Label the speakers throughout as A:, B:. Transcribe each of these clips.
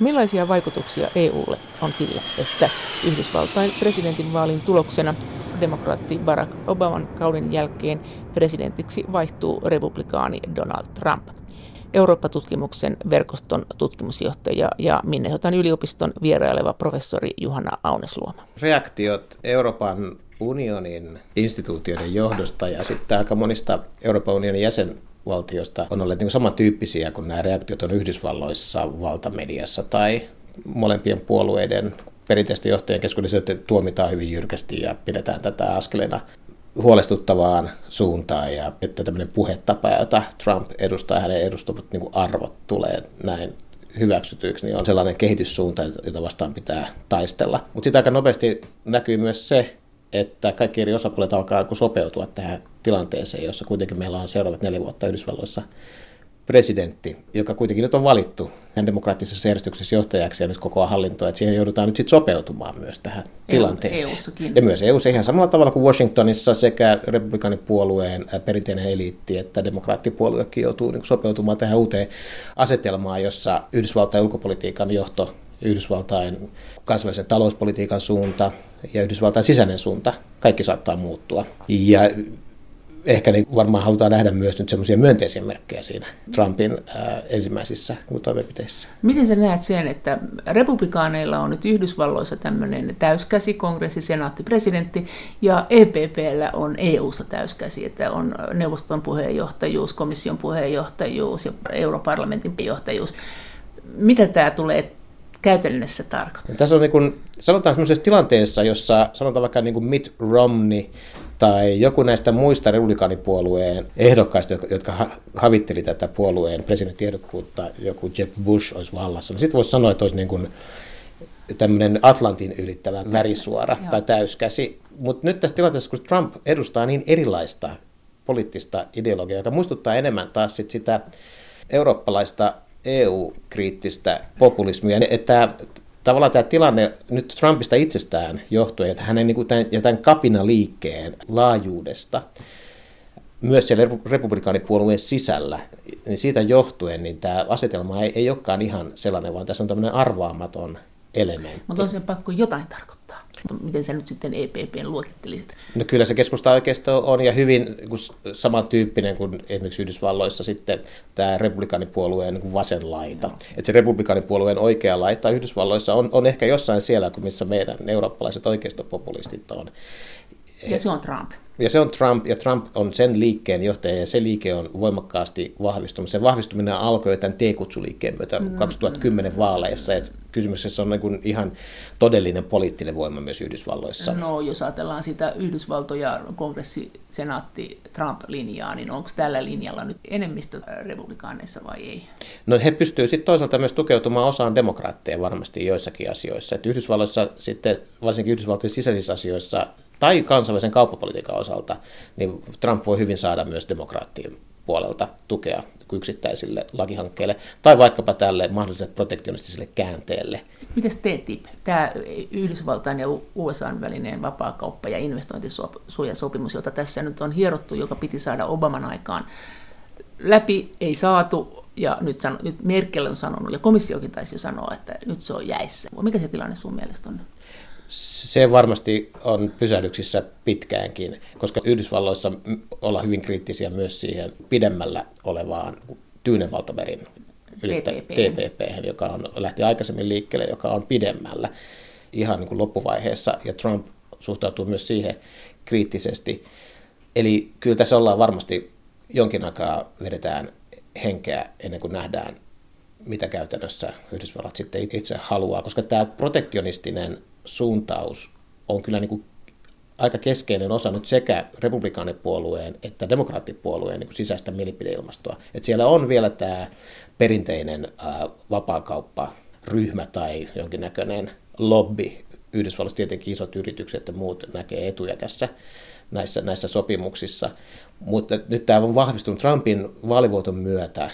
A: Millaisia vaikutuksia EUlle on sillä, että Yhdysvaltain presidentinvaalin tuloksena demokraatti Barack Obaman kauden jälkeen presidentiksi vaihtuu republikaani Donald Trump? Eurooppa-tutkimuksen verkoston tutkimusjohtaja ja Minnesotan yliopiston vieraileva professori Juhana Aunesluoma.
B: Reaktiot Euroopan unionin instituutioiden johdosta ja sitten aika monista Euroopan unionin jäsenvaltioista on olleet niin samantyyppisiä kuin nämä reaktiot on Yhdysvalloissa valtamediassa tai molempien puolueiden perinteisten johtajien keskuudessa, että tuomitaan hyvin jyrkästi ja pidetään tätä askeleena huolestuttavaan suuntaan ja että tämmöinen puhetapa, jota Trump edustaa, hänen edustamat niin arvot tulee näin hyväksytyiksi, niin on sellainen kehityssuunta, jota vastaan pitää taistella. Mutta sitten aika nopeasti näkyy myös se, että kaikki eri osapuolet alkaa sopeutua tähän tilanteeseen, jossa kuitenkin meillä on seuraavat neljä vuotta Yhdysvalloissa presidentti, joka kuitenkin nyt on valittu hän demokraattisessa järjestyksessä johtajaksi ja nyt koko hallintoa, että siihen joudutaan nyt sitten sopeutumaan myös tähän EU, tilanteeseen.
A: EU-sakin.
B: Ja myös EU ihan samalla tavalla kuin Washingtonissa sekä republikaanipuolueen perinteinen eliitti että demokraattipuoluekin joutuu niin sopeutumaan tähän uuteen asetelmaan, jossa Yhdysvaltain ulkopolitiikan johto Yhdysvaltain kansainvälisen talouspolitiikan suunta ja Yhdysvaltain sisäinen suunta, kaikki saattaa muuttua. Ja ehkä niin varmaan halutaan nähdä myös nyt semmoisia myönteisiä merkkejä siinä Trumpin ää, ensimmäisissä toimenpiteissä.
A: Miten sä näet sen, että republikaaneilla on nyt Yhdysvalloissa tämmöinen täyskäsi, kongressi, senaatti, presidentti, ja EPPllä on EU-ssa täyskäsi, että on neuvoston puheenjohtajuus, komission puheenjohtajuus ja europarlamentin johtajuus. Mitä tämä tulee käytännössä tarkoittaa?
B: Tässä on niin kuin, sanotaan semmoisessa tilanteessa, jossa sanotaan vaikka niin kuin Mitt Romney tai joku näistä muista republikaanipuolueen ehdokkaista, jotka havitteli tätä puolueen presidenttiehdokkuutta, joku Jeb Bush olisi vallassa, niin sitten voisi sanoa, että olisi niin kuin tämmöinen Atlantin ylittävä värisuora Joo. tai täyskäsi. Mutta nyt tässä tilanteessa, kun Trump edustaa niin erilaista poliittista ideologiaa, joka muistuttaa enemmän taas sit sitä eurooppalaista EU-kriittistä populismia, että tavallaan tämä tilanne nyt Trumpista itsestään johtuen, että hänen niin tämän, ja tämän kapinaliikkeen laajuudesta, myös siellä republikaanipuolueen sisällä, niin siitä johtuen niin tämä asetelma ei, ei olekaan ihan sellainen, vaan tässä on tämmöinen arvaamaton elementti.
A: Mutta on se pakko jotain tarkoittaa. Miten sä nyt sitten EPPn luokittelisit?
B: No kyllä se keskusta oikeisto on ja hyvin niin samantyyppinen kuin esimerkiksi Yhdysvalloissa sitten tämä republikaanipuolueen niin vasen laita. Että se republikaanipuolueen oikea laita Yhdysvalloissa on, on ehkä jossain siellä, kuin missä meidän eurooppalaiset oikeistopopulistit on.
A: Ja se on Trump.
B: Ja se on Trump, ja Trump on sen liikkeen johtaja, ja se liike on voimakkaasti vahvistunut. Se vahvistuminen alkoi tämän T-kutsuliikkeen myötä mm, 2010 mm. vaaleissa. Et kysymyksessä on niin ihan todellinen poliittinen voima myös Yhdysvalloissa.
A: No, jos ajatellaan sitä Yhdysvaltoja, kongressi, senaatti, Trump-linjaa, niin onko tällä linjalla nyt enemmistö republikaaneissa vai ei?
B: No he pystyvät sitten toisaalta myös tukeutumaan osaan demokraatteja varmasti joissakin asioissa. Et Yhdysvalloissa sitten, varsinkin Yhdysvaltojen sisäisissä asioissa, tai kansainvälisen kauppapolitiikan osalta, niin Trump voi hyvin saada myös demokraattien puolelta tukea yksittäisille lakihankkeille, tai vaikkapa tälle mahdolliselle protektionistiselle käänteelle.
A: Miten TTIP, tämä Yhdysvaltain ja USA välinen vapaakauppa- ja investointisuojasopimus, jota tässä nyt on hierottu, joka piti saada Obaman aikaan, läpi ei saatu, ja nyt, sano, nyt Merkel on sanonut, ja komissiokin taisi sanoa, että nyt se on jäissä. Mikä se tilanne sun mielestä on?
B: Se varmasti on pysähdyksissä pitkäänkin, koska Yhdysvalloissa ollaan hyvin kriittisiä myös siihen pidemmällä olevaan Tyynen valtamerin TPP, TPP joka on, lähti aikaisemmin liikkeelle, joka on pidemmällä ihan niin kuin loppuvaiheessa, ja Trump suhtautuu myös siihen kriittisesti. Eli kyllä tässä ollaan varmasti jonkin aikaa vedetään henkeä ennen kuin nähdään, mitä käytännössä Yhdysvallat sitten itse haluaa, koska tämä protektionistinen suuntaus on kyllä niin kuin aika keskeinen osa nyt sekä republikaanipuolueen että demokraattipuolueen niin sisäistä mielipideilmastoa. Että siellä on vielä tämä perinteinen ää, vapaakaupparyhmä tai jonkinnäköinen lobby. Yhdysvalloissa tietenkin isot yritykset ja muut näkee etuja tässä näissä, näissä sopimuksissa. Mutta nyt tämä on vahvistunut Trumpin vaalivuoton myötä,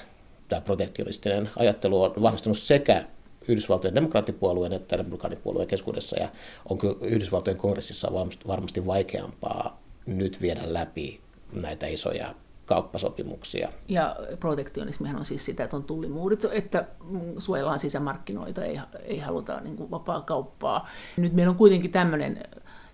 B: tämä protektionistinen ajattelu on vahvistunut sekä Yhdysvaltojen demokraattipuolueen että republikaanipuolueen keskuudessa ja on Yhdysvaltojen kongressissa varmasti vaikeampaa nyt viedä läpi näitä isoja kauppasopimuksia.
A: Ja protektionismihan on siis sitä, että on tullimuurit, että suojellaan sisämarkkinoita, ei, ei haluta niin kuin vapaa kauppaa. Nyt meillä on kuitenkin tämmöinen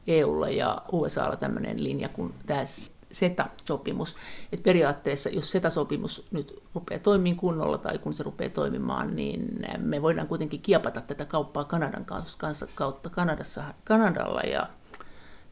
A: EUlla ja USAlla tämmöinen linja kuin tämä SETA-sopimus. että periaatteessa, jos SETA-sopimus nyt rupeaa toimimaan kunnolla tai kun se rupeaa toimimaan, niin me voidaan kuitenkin kiepata tätä kauppaa Kanadan kanssa kautta Kanadassa, Kanadalla ja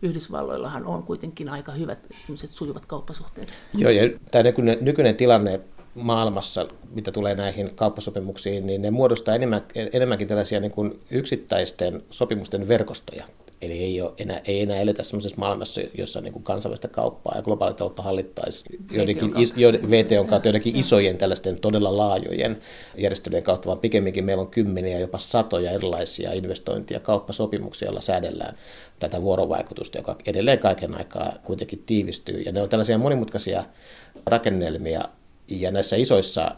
A: Yhdysvalloillahan on kuitenkin aika hyvät sujuvat kauppasuhteet.
B: Joo, ja tämä nykyinen, nykyinen tilanne maailmassa, mitä tulee näihin kauppasopimuksiin, niin ne muodostaa enemmän, enemmänkin tällaisia niin kuin yksittäisten sopimusten verkostoja. Eli ei, ole enää, ei enää eletä sellaisessa maailmassa, jossa niin kuin kansainvälistä kauppaa ja globaalitaloutta hallittaisiin joidenkin, VTOn kautta joidenkin isojen tällaisten todella laajojen järjestelyjen kautta, vaan pikemminkin meillä on kymmeniä, jopa satoja erilaisia investointi- ja kauppasopimuksia, joilla säädellään tätä vuorovaikutusta, joka edelleen kaiken aikaa kuitenkin tiivistyy. Ja ne on tällaisia monimutkaisia rakennelmia, ja näissä isoissa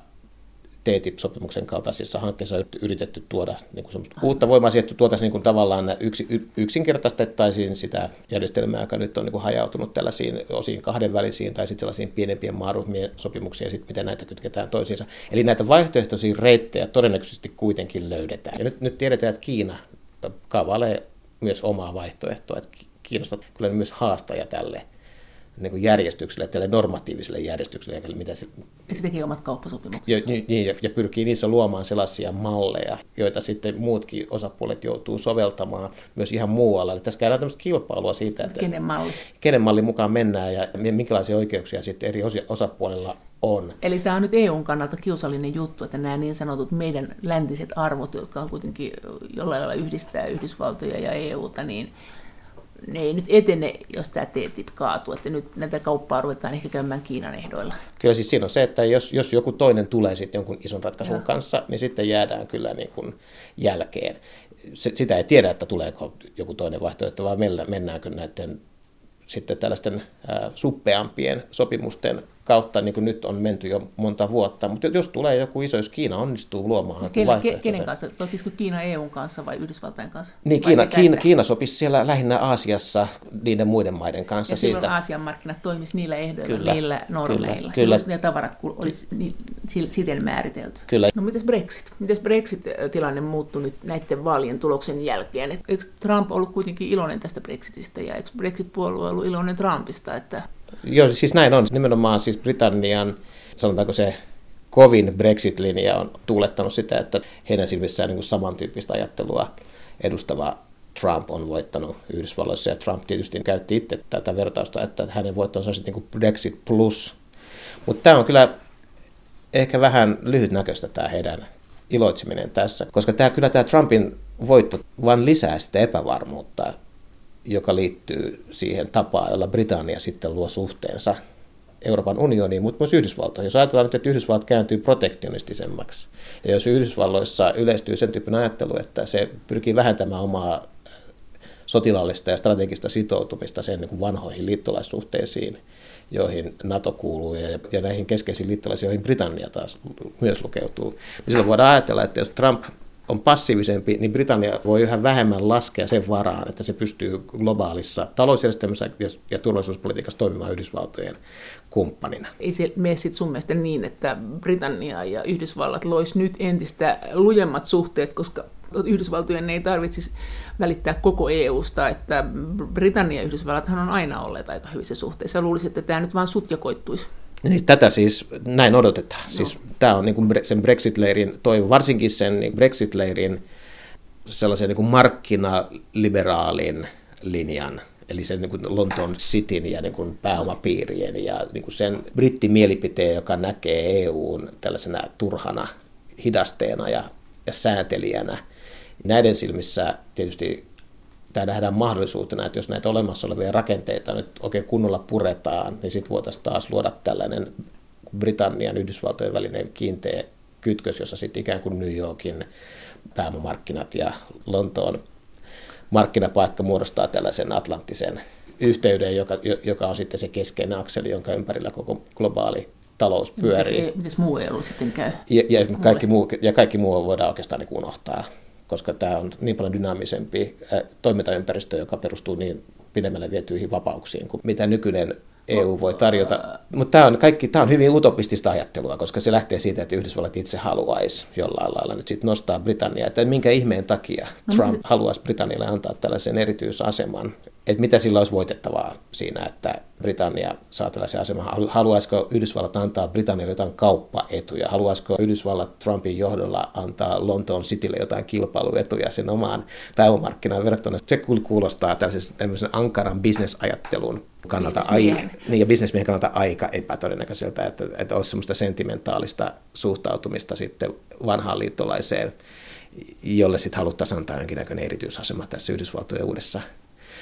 B: TTIP-sopimuksen kaltaisissa hankkeissa on yritetty tuoda niin kuin uutta voimaa siihen, että tuotaisiin niin tavallaan yksi, yksinkertaistettaisiin sitä järjestelmää, joka nyt on niin kuin hajautunut tällaisiin osiin kahdenvälisiin tai sitten sellaisiin pienempien maaryhmien sopimuksiin ja sitten miten näitä kytketään toisiinsa. Eli näitä vaihtoehtoisia reittejä todennäköisesti kuitenkin löydetään. Ja nyt, nyt tiedetään, että Kiina kaavailee myös omaa vaihtoehtoa, että Kiinasta kyllä myös haastaja tälle niin kuin järjestykselle, tälle normatiiviselle järjestykselle. Mitä se,
A: ja se tekee omat kauppasopimukset.
B: Ja, niin, ja, ja pyrkii niissä luomaan sellaisia malleja, joita sitten muutkin osapuolet joutuu soveltamaan myös ihan muualla. Eli tässä käydään tämmöistä kilpailua siitä, että
A: kenen malli,
B: kenen mallin mukaan mennään ja minkälaisia oikeuksia sitten eri osapuolilla on.
A: Eli tämä on nyt EUn kannalta kiusallinen juttu, että nämä niin sanotut meidän läntiset arvot, jotka on kuitenkin jollain lailla yhdistää Yhdysvaltoja ja EUta, niin ne ei nyt etene, jos tämä TTIP kaatuu, että nyt näitä kauppaa ruvetaan ehkä käymään Kiinan ehdoilla.
B: Kyllä siis siinä on se, että jos, jos joku toinen tulee sitten jonkun ison ratkaisun Joo. kanssa, niin sitten jäädään kyllä niin kuin jälkeen. Se, sitä ei tiedä, että tuleeko joku toinen vaihtoehto, vaan mennäänkö näiden sitten tällaisten äh, suppeampien sopimusten kautta, niin kuin nyt on menty jo monta vuotta. Mutta jos tulee joku iso, jos Kiina onnistuu luomaan siis
A: kenen, kenen kanssa? Totisiko Kiina EUn kanssa vai Yhdysvaltain kanssa?
B: Niin, Kiina, Kiina, Kiina sopisi siellä lähinnä Aasiassa niiden muiden maiden kanssa.
A: Ja silloin siitä. Aasian markkinat toimisi niillä ehdoilla, kyllä, niillä normeilla. Kyllä, kyllä. Jos ne tavarat olisi niin, siten määritelty.
B: Kyllä.
A: No mites Brexit? Mites Brexit-tilanne muuttui nyt näiden vaalien tuloksen jälkeen? Eikö Trump ollut kuitenkin iloinen tästä Brexitistä ja eikö Brexit-puolue ollut iloinen Trumpista, että
B: Joo, siis näin on. Nimenomaan siis Britannian, sanotaanko se kovin Brexit-linja on tuulettanut sitä, että heidän silmissään niin kuin samantyyppistä ajattelua edustava Trump on voittanut Yhdysvalloissa, ja Trump tietysti käytti itse tätä vertausta, että hänen voittonsa on sitten niin Brexit plus. Mutta tämä on kyllä ehkä vähän lyhytnäköistä tämä heidän iloitseminen tässä, koska tämä, kyllä tämä Trumpin voitto vain lisää sitä epävarmuutta joka liittyy siihen tapaan, jolla Britannia sitten luo suhteensa Euroopan unioniin, mutta myös Yhdysvaltoihin. Jos ajatellaan nyt, että Yhdysvallat kääntyy protektionistisemmaksi, ja jos Yhdysvalloissa yleistyy sen tyyppinen ajattelu, että se pyrkii vähentämään omaa sotilaallista ja strategista sitoutumista sen niin vanhoihin liittolaissuhteisiin, joihin NATO kuuluu ja, ja näihin keskeisiin liittolaisiin, joihin Britannia taas myös lukeutuu. Niin silloin voidaan ajatella, että jos Trump on passiivisempi, niin Britannia voi yhä vähemmän laskea sen varaan, että se pystyy globaalissa talousjärjestelmässä ja turvallisuuspolitiikassa toimimaan Yhdysvaltojen kumppanina.
A: Ei se mene sitten sun mielestä niin, että Britannia ja Yhdysvallat lois nyt entistä lujemmat suhteet, koska Yhdysvaltojen ei tarvitsisi välittää koko EUsta, että Britannia ja Yhdysvallathan on aina olleet aika hyvissä suhteissa. Luulisin, että tämä nyt vaan sutjakoittuisi.
B: Niin, tätä siis näin odotetaan. No. Siis, tämä on niin kuin sen Brexit-leirin toivo, varsinkin sen niin Brexit-leirin sellaisen niin kuin markkinaliberaalin linjan, eli sen niin kuin Lontoon Cityn ja niin kuin pääomapiirien ja niin kuin sen brittimielipiteen, joka näkee EUn tällaisena turhana hidasteena ja, ja sääntelijänä. Näiden silmissä tietysti tämä nähdään mahdollisuutena, että jos näitä olemassa olevia rakenteita nyt oikein kunnolla puretaan, niin sitten voitaisiin taas luoda tällainen Britannian Yhdysvaltojen välinen kiinteä kytkös, jossa sitten ikään kuin New Yorkin pääomamarkkinat ja Lontoon markkinapaikka muodostaa tällaisen atlanttisen yhteyden, joka, joka on sitten se keskeinen akseli, jonka ympärillä koko globaali talous pyörii.
A: Miten, miten muu EU sitten käy?
B: Ja, ja, kaikki muu, ja kaikki muu voidaan oikeastaan niin unohtaa koska tämä on niin paljon dynaamisempi toimintaympäristö, joka perustuu niin pidemmälle vietyihin vapauksiin kuin mitä nykyinen EU voi tarjota. Mutta tämä on, kaikki, tämä on hyvin utopistista ajattelua, koska se lähtee siitä, että Yhdysvallat itse haluaisi jollain lailla nyt sit nostaa Britanniaa. Että minkä ihmeen takia no, Trump no, haluaisi Britannialle antaa tällaisen erityisaseman että mitä sillä olisi voitettavaa siinä, että Britannia saa tällaisen aseman. Haluaisiko Yhdysvallat antaa Britannialle jotain kauppaetuja? Haluaisiko Yhdysvallat Trumpin johdolla antaa Lontoon Citylle jotain kilpailuetuja sen omaan pääomarkkinaan verrattuna? Se kuulostaa tällaisen ankaran bisnesajattelun kannalta, ai, niin, ja bisnesmiehen kannalta aika epätodennäköiseltä, että, että olisi semmoista sentimentaalista suhtautumista sitten vanhaan liittolaiseen, jolle sitten haluttaisiin antaa jonkinnäköinen erityisasema tässä Yhdysvaltojen uudessa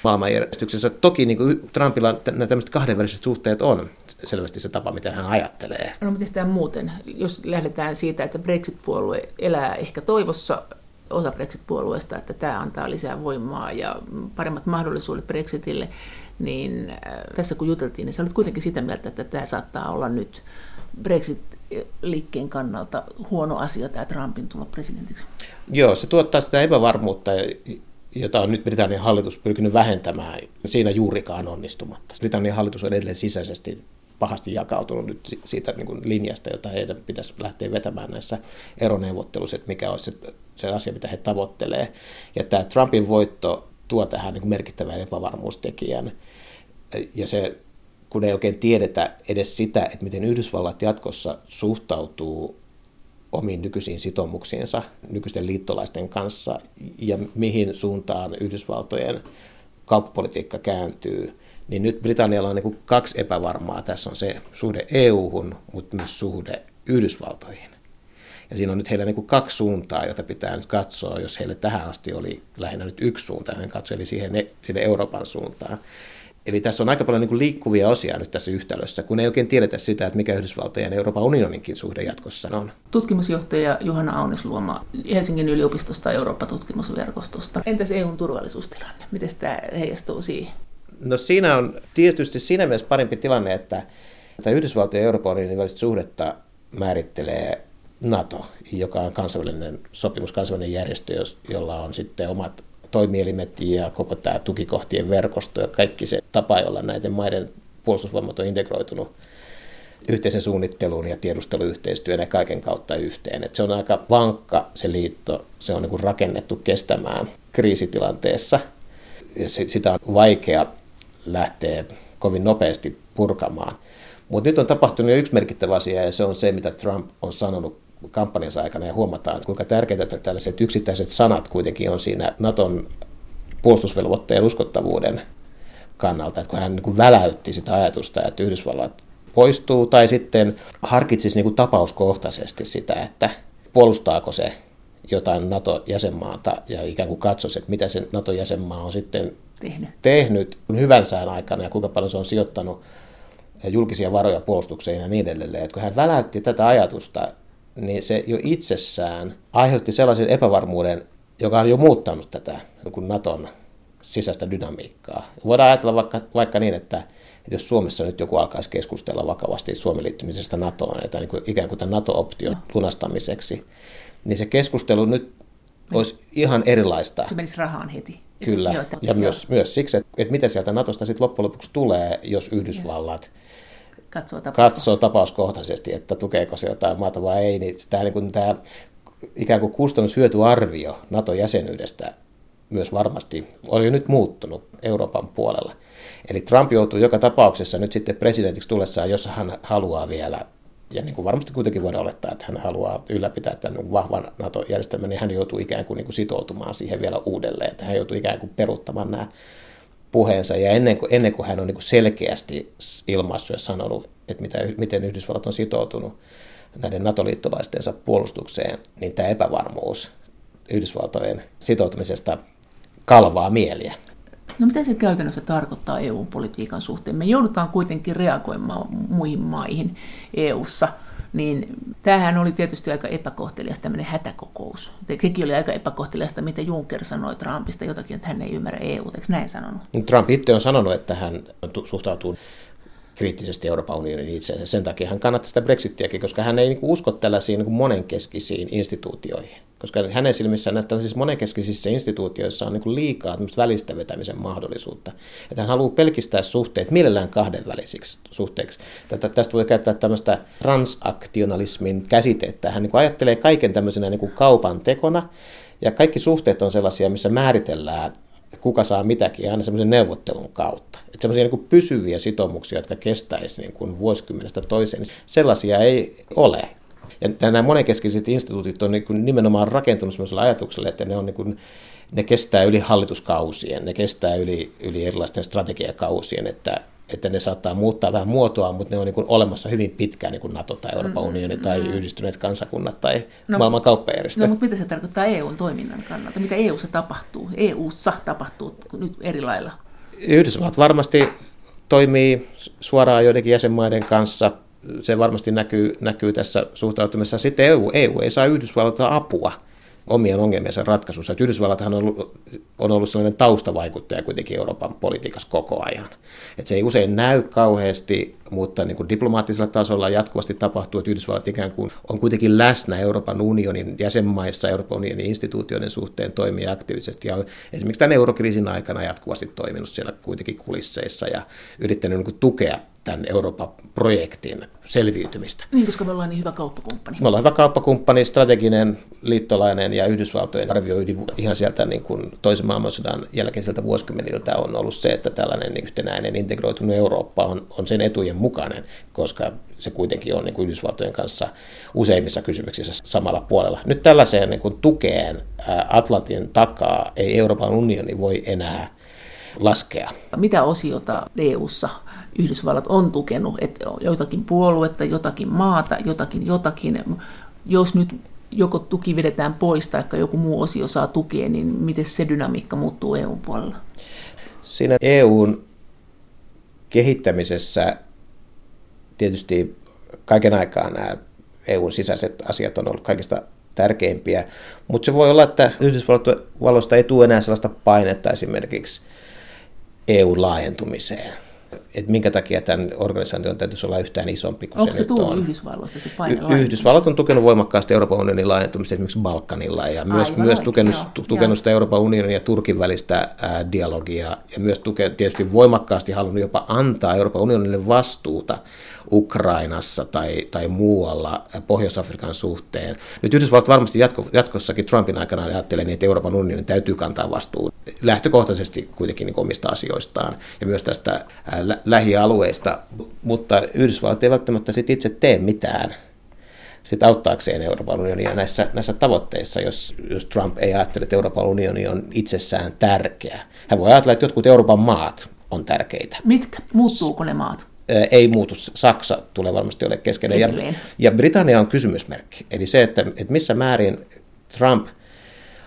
B: maailmanjärjestyksessä. Toki niin kuin Trumpilla nämä tämmöiset kahdenväliset suhteet on selvästi se tapa, miten hän ajattelee.
A: No miten tämä muuten, jos lähdetään siitä, että Brexit-puolue elää ehkä toivossa, osa Brexit-puolueesta, että tämä antaa lisää voimaa ja paremmat mahdollisuudet Brexitille, niin äh, tässä kun juteltiin, niin sä olet kuitenkin sitä mieltä, että tämä saattaa olla nyt Brexit-liikkeen kannalta huono asia tämä Trumpin tulla presidentiksi.
B: Joo, se tuottaa sitä epävarmuutta, jota on nyt Britannian hallitus pyrkinyt vähentämään, siinä juurikaan onnistumatta. Britannian hallitus on edelleen sisäisesti pahasti jakautunut nyt siitä niin kuin linjasta, jota heidän pitäisi lähteä vetämään näissä eroneuvotteluissa, että mikä olisi se, se asia, mitä he tavoittelee. Ja tämä Trumpin voitto tuo tähän niin merkittävän epävarmuustekijän. Ja se, kun ei oikein tiedetä edes sitä, että miten Yhdysvallat jatkossa suhtautuu omiin nykyisiin sitoumuksiinsa nykyisten liittolaisten kanssa ja mihin suuntaan Yhdysvaltojen kauppapolitiikka kääntyy, niin nyt Britannialla on niin kaksi epävarmaa. Tässä on se suhde EU-hun, mutta myös suhde Yhdysvaltoihin. Ja siinä on nyt heillä niin kaksi suuntaa, joita pitää nyt katsoa, jos heille tähän asti oli lähinnä nyt yksi suunta, hän katsoi, eli siihen, siihen Euroopan suuntaan. Eli tässä on aika paljon niin kuin liikkuvia osia nyt tässä yhtälössä, kun ei oikein tiedetä sitä, että mikä Yhdysvaltojen ja Euroopan unioninkin suhde jatkossa on.
A: Tutkimusjohtaja Juhana Aunesluoma Helsingin yliopistosta Eurooppa-tutkimusverkostosta. Entäs EUn turvallisuustilanne? Miten tämä heijastuu siihen?
B: No siinä on tietysti siinä mielessä parempi tilanne, että, että Yhdysvaltojen ja Euroopan unionin välistä suhdetta määrittelee NATO, joka on kansainvälinen sopimus, kansainvälinen järjestö, jolla on sitten omat toimielimet ja koko tämä tukikohtien verkosto ja kaikki se tapa, jolla näiden maiden puolustusvoimat on integroitunut yhteisen suunnitteluun ja tiedusteluyhteistyön ja kaiken kautta yhteen. Et se on aika vankka se liitto, se on niin rakennettu kestämään kriisitilanteessa. Ja sitä on vaikea lähteä kovin nopeasti purkamaan. Mutta nyt on tapahtunut jo yksi merkittävä asia ja se on se, mitä Trump on sanonut kampanjansa aikana ja huomataan, kuinka tärkeitä tällaiset yksittäiset sanat kuitenkin on siinä Naton puolustusvelvoitteen uskottavuuden kannalta, että kun hän niin väläytti sitä ajatusta, että Yhdysvallat poistuu tai sitten harkitsisi niin kuin tapauskohtaisesti sitä, että puolustaako se jotain NATO-jäsenmaata ja ikään kuin katsoisi, että mitä se NATO-jäsenmaa on sitten tehnyt, tehnyt hyvän sään aikana ja kuinka paljon se on sijoittanut julkisia varoja puolustukseen ja niin edelleen. Että kun hän väläytti tätä ajatusta, niin se jo itsessään aiheutti sellaisen epävarmuuden, joka on jo muuttanut tätä Naton sisäistä dynamiikkaa. Voidaan ajatella vaikka, vaikka niin, että, että jos Suomessa nyt joku alkaisi keskustella vakavasti Suomen liittymisestä NATOon, että niin kuin, ikään kuin tämän NATO-option lunastamiseksi, niin se keskustelu nyt olisi ihan erilaista.
A: Se menisi rahaan heti.
B: Kyllä, Joo, ja myös, myös siksi, että, että mitä sieltä Natosta sitten loppujen lopuksi tulee, jos Yhdysvallat Joo
A: katsoo, tapauskohtaisesti.
B: katsoo tapauskohtaisesti, että tukeeko se jotain maata vai ei, niin tämä, niin kuin tämä ikään kuin kustannushyötyarvio NATO-jäsenyydestä myös varmasti on jo nyt muuttunut Euroopan puolella. Eli Trump joutuu joka tapauksessa nyt sitten presidentiksi tullessaan, jos hän haluaa vielä, ja niin kuin varmasti kuitenkin voidaan olettaa, että hän haluaa ylläpitää tämän vahvan NATO-järjestelmän, niin hän joutuu ikään kuin, niin kuin sitoutumaan siihen vielä uudelleen, että hän joutuu ikään kuin peruuttamaan nämä puheensa ja ennen kuin, ennen kuin hän on niin selkeästi ilmaissut ja sanonut, että mitä, miten Yhdysvallat on sitoutunut näiden NATO-liittolaistensa puolustukseen, niin tämä epävarmuus Yhdysvaltojen sitoutumisesta kalvaa mieliä.
A: No mitä se käytännössä tarkoittaa EU-politiikan suhteen? Me joudutaan kuitenkin reagoimaan muihin maihin EU:ssa niin tämähän oli tietysti aika epäkohtelias tämmöinen hätäkokous. Sekin oli aika epäkohteliasta, mitä Juncker sanoi Trumpista jotakin, että hän ei ymmärrä EU, eikö näin sanonut?
B: Trump itse on sanonut, että hän suhtautuu kriittisesti Euroopan unionin itseensä. Sen takia hän kannattaa sitä Brexittiäkin, koska hän ei niin usko tällaisiin niin kuin monenkeskisiin instituutioihin. Koska hänen silmissään näitä siis monenkeskisissä instituutioissa on niin kuin liikaa välistä vetämisen mahdollisuutta. Että hän haluaa pelkistää suhteet mielellään kahdenvälisiksi suhteiksi. Tätä, tästä voi käyttää tämmöistä transaktionalismin käsitettä. Hän niin kuin ajattelee kaiken tämmöisenä niin kuin kaupan tekona, ja kaikki suhteet on sellaisia, missä määritellään kuka saa mitäkin aina semmoisen neuvottelun kautta. Että semmoisia niin pysyviä sitoumuksia, jotka kestäisi niin kuin vuosikymmenestä toiseen, niin sellaisia ei ole. Ja nämä monenkeskiset instituutit on niin kuin nimenomaan rakentunut sellaisella ajatuksella, että ne, on niin kuin, ne kestää yli hallituskausien, ne kestää yli, yli erilaisten strategiakausien, että että ne saattaa muuttaa vähän muotoa, mutta ne on niin olemassa hyvin pitkään, niin kuin NATO tai Euroopan mm-hmm. unioni tai mm-hmm. yhdistyneet kansakunnat tai no, maailman kauppajärjestö.
A: No, mutta mitä se tarkoittaa EUn toiminnan kannalta? Mitä EUssa tapahtuu? EUssa tapahtuu nyt eri lailla?
B: Yhdysvallat varmasti toimii suoraan joidenkin jäsenmaiden kanssa. Se varmasti näkyy, näkyy tässä suhtautumisessa. Sitten EU, EU ei saa Yhdysvallalta apua omien ongelmiensa ratkaisussa. Että Yhdysvallathan on ollut, on ollut sellainen taustavaikuttaja kuitenkin Euroopan politiikassa koko ajan. Että se ei usein näy kauheasti, mutta niin kuin diplomaattisella tasolla jatkuvasti tapahtuu, että Yhdysvallat ikään kuin on kuitenkin läsnä Euroopan unionin jäsenmaissa, Euroopan unionin instituutioiden suhteen toimii aktiivisesti ja on esimerkiksi tämän eurokriisin aikana jatkuvasti toiminut siellä kuitenkin kulisseissa ja yrittänyt niin kuin tukea tämän Euroopan projektin selviytymistä.
A: Niin, koska me ollaan niin hyvä kauppakumppani.
B: Me ollaan hyvä kauppakumppani, strateginen liittolainen ja Yhdysvaltojen arvio ihan sieltä niin kuin toisen maailmansodan jälkeiseltä vuosikymmeniltä on ollut se, että tällainen yhtenäinen integroitunut Eurooppa on, on sen etujen mukainen, koska se kuitenkin on niin kuin Yhdysvaltojen kanssa useimmissa kysymyksissä samalla puolella. Nyt tällaiseen niin kuin tukeen Atlantin takaa ei Euroopan unioni voi enää laskea.
A: Mitä osiota EU:ssa Yhdysvallat on tukenut, että jotakin puoluetta, jotakin maata, jotakin jotakin. Jos nyt joko tuki vedetään pois tai joku muu osio saa tukea, niin miten se dynamiikka muuttuu EUn puolella?
B: Siinä EUn kehittämisessä tietysti kaiken aikaa nämä EUn sisäiset asiat on ollut kaikista tärkeimpiä, mutta se voi olla, että Yhdysvalloista ei tule enää sellaista painetta esimerkiksi EU-laajentumiseen että minkä takia tämän organisaation täytyisi olla yhtään isompi kuin
A: Onko
B: se,
A: se
B: nyt on.
A: Yhdysvalloista se paine
B: y- Yhdysvallat on tukenut voimakkaasti Euroopan unionin laajentumista esimerkiksi Balkanilla ja myös, Aivan myös tukenut, joo, tukenut sitä Euroopan unionin ja Turkin välistä ää, dialogia ja myös tuke, tietysti voimakkaasti halunnut jopa antaa Euroopan unionille vastuuta Ukrainassa tai, tai muualla Pohjois-Afrikan suhteen. Nyt Yhdysvallat varmasti jatko, jatkossakin Trumpin aikana ajattelee niin, että Euroopan unionin täytyy kantaa vastuu lähtökohtaisesti kuitenkin niin omista asioistaan ja myös tästä lä- lähialueista, mutta Yhdysvallat ei välttämättä sit itse tee mitään sit auttaakseen Euroopan unionia näissä, näissä tavoitteissa, jos, jos Trump ei ajattele, että Euroopan unioni on itsessään tärkeä. Hän voi ajatella, että jotkut Euroopan maat on tärkeitä.
A: Mitkä? Muuttuuko ne maat?
B: ei muutu. Saksa tulee varmasti ole keskeinen. Ja, ja Britannia on kysymysmerkki. Eli se, että, että missä määrin Trump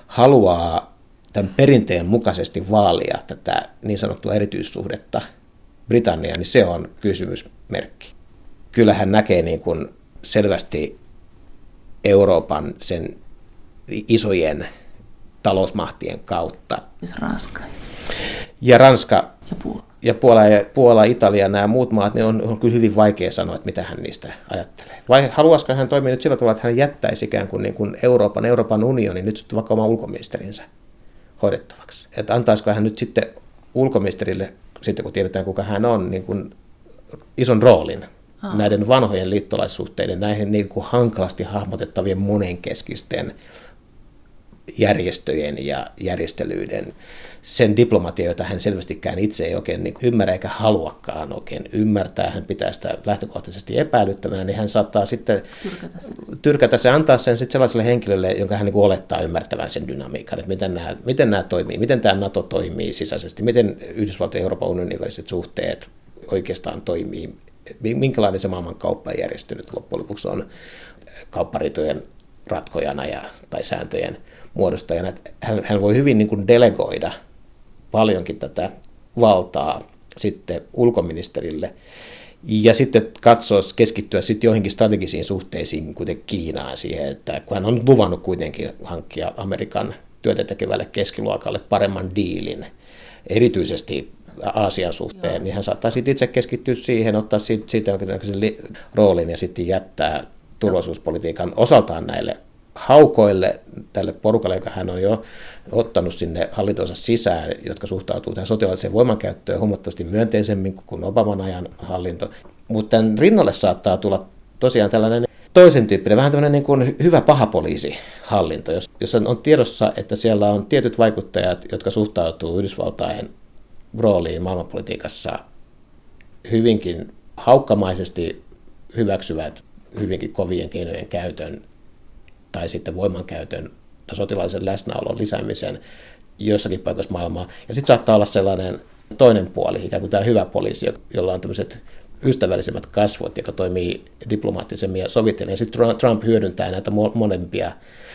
B: haluaa tämän perinteen mukaisesti vaalia tätä niin sanottua erityissuhdetta Britanniaan, niin se on kysymysmerkki. Kyllä hän näkee niin kuin selvästi Euroopan sen isojen talousmahtien kautta.
A: Ranska.
B: Ja Ranska
A: ja Puola
B: ja Puola, ja Puola, Italia, nämä muut maat, niin on, on kyllä hyvin vaikea sanoa, että mitä hän niistä ajattelee. Vai haluaisiko hän toimia nyt sillä tavalla, että hän jättäisi ikään kuin, niin kuin Euroopan, Euroopan unionin nyt sitten vaikka oman ulkoministerinsä hoidettavaksi? Että antaisiko hän nyt sitten ulkoministerille, sitten kun tiedetään kuka hän on, niin kuin ison roolin ah. näiden vanhojen liittolaissuhteiden, näihin niin kuin hankalasti hahmotettavien monenkeskisten järjestöjen ja järjestelyiden sen diplomatia, jota hän selvästikään itse ei oikein niin ymmärrä eikä haluakaan oikein ymmärtää, hän pitää sitä lähtökohtaisesti epäilyttävänä, niin hän saattaa sitten tyrkätä sen, tyrkätä sen antaa sen sitten sellaiselle henkilölle, jonka hän niin olettaa ymmärtävän sen dynamiikan, että miten nämä, miten nämä toimii, miten tämä NATO toimii sisäisesti, miten Yhdysvaltojen ja Euroopan unionin väliset suhteet oikeastaan toimii, minkälainen se maailman kauppajärjestö nyt loppujen lopuksi on kauppariitojen ratkojana ja, tai sääntöjen muodostajana. Hän, hän voi hyvin niin kuin delegoida paljonkin tätä valtaa sitten ulkoministerille ja sitten katsoa, keskittyä sitten joihinkin strategisiin suhteisiin, kuten Kiinaan siihen, että kun hän on luvannut kuitenkin hankkia Amerikan työtä tekevälle keskiluokalle paremman diilin, erityisesti Aasian suhteen, Joo. niin hän saattaa sitten itse keskittyä siihen, ottaa siitä, siitä jonkinlaisen roolin ja sitten jättää turvallisuuspolitiikan osaltaan näille haukoille tälle porukalle, joka hän on jo ottanut sinne hallintonsa sisään, jotka suhtautuu tähän sotilaalliseen voimankäyttöön huomattavasti myönteisemmin kuin Obaman ajan hallinto. Mutta tämän rinnalle saattaa tulla tosiaan tällainen toisen tyyppinen, vähän tämmöinen niin kuin hyvä paha hallinto, jossa on tiedossa, että siellä on tietyt vaikuttajat, jotka suhtautuu Yhdysvaltain rooliin maailmanpolitiikassa hyvinkin haukkamaisesti hyväksyvät hyvinkin kovien keinojen käytön tai sitten voimankäytön tai sotilaallisen läsnäolon lisäämisen joissakin paikoissa maailmaa. Ja sitten saattaa olla sellainen toinen puoli, ikään kuin tämä hyvä poliisi, jolla on tämmöiset ystävällisemmät kasvot, joka toimii diplomaattisemmin ja sovittelen. Sitten Trump hyödyntää näitä molempia,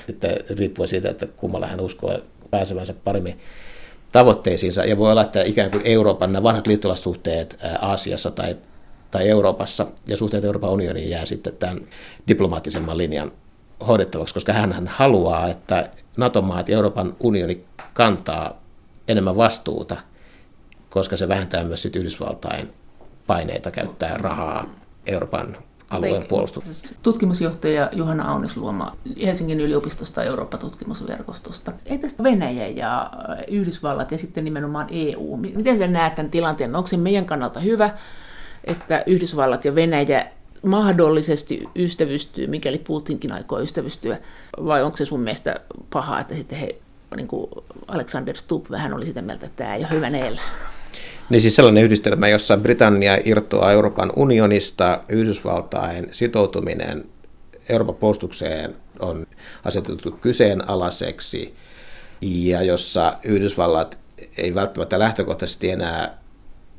B: sitten riippuen siitä, että kummalla hän uskoo pääsevänsä paremmin tavoitteisiinsa. Ja voi olla, että ikään kuin Euroopan nämä vanhat liittolaissuhteet Aasiassa tai, tai Euroopassa ja suhteet Euroopan unioniin jää sitten tämän diplomaattisemman linjan hoidettavaksi, koska hän haluaa, että NATO-maat ja Euroopan unioni kantaa enemmän vastuuta, koska se vähentää myös sit Yhdysvaltain paineita käyttää rahaa Euroopan alueen puolustuksessa.
A: Tutkimusjohtaja Juhana Aunisluoma Helsingin yliopistosta Eurooppa-tutkimusverkostosta. Ei tästä Venäjä ja Yhdysvallat ja sitten nimenomaan EU. Miten sä näet tämän tilanteen? Onko se meidän kannalta hyvä, että Yhdysvallat ja Venäjä mahdollisesti ystävystyy, mikäli Putinkin aikoo ystävystyä, vai onko se sun mielestä paha, että sitten he, niin kuin Alexander Stubb vähän oli sitä mieltä, että tämä ei ole hyvä neellä?
B: Niin siis sellainen yhdistelmä, jossa Britannia irtoaa Euroopan unionista, Yhdysvaltain sitoutuminen Euroopan puolustukseen on asetettu kyseenalaiseksi, ja jossa Yhdysvallat ei välttämättä lähtökohtaisesti enää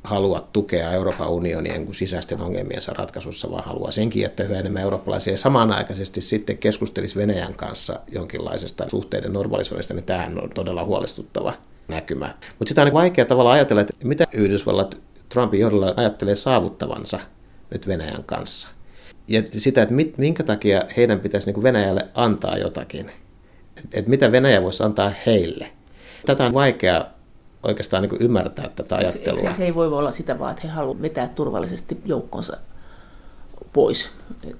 B: halua tukea Euroopan unionien sisäisten ongelmiensa ratkaisussa, vaan haluaa senkin, että yhä enemmän eurooppalaisia samanaikaisesti sitten keskustelisi Venäjän kanssa jonkinlaisesta suhteiden normalisoinnista, niin tämähän on todella huolestuttava näkymä. Mutta sitä on vaikea tavalla ajatella, että mitä Yhdysvallat Trumpin johdolla ajattelee saavuttavansa nyt Venäjän kanssa. Ja sitä, että mit, minkä takia heidän pitäisi niin Venäjälle antaa jotakin. Että et mitä Venäjä voisi antaa heille. Tätä on vaikea oikeastaan niin ymmärtää tätä ajattelua.
A: Se, ei voi olla sitä vaan, että he haluavat vetää turvallisesti joukkonsa pois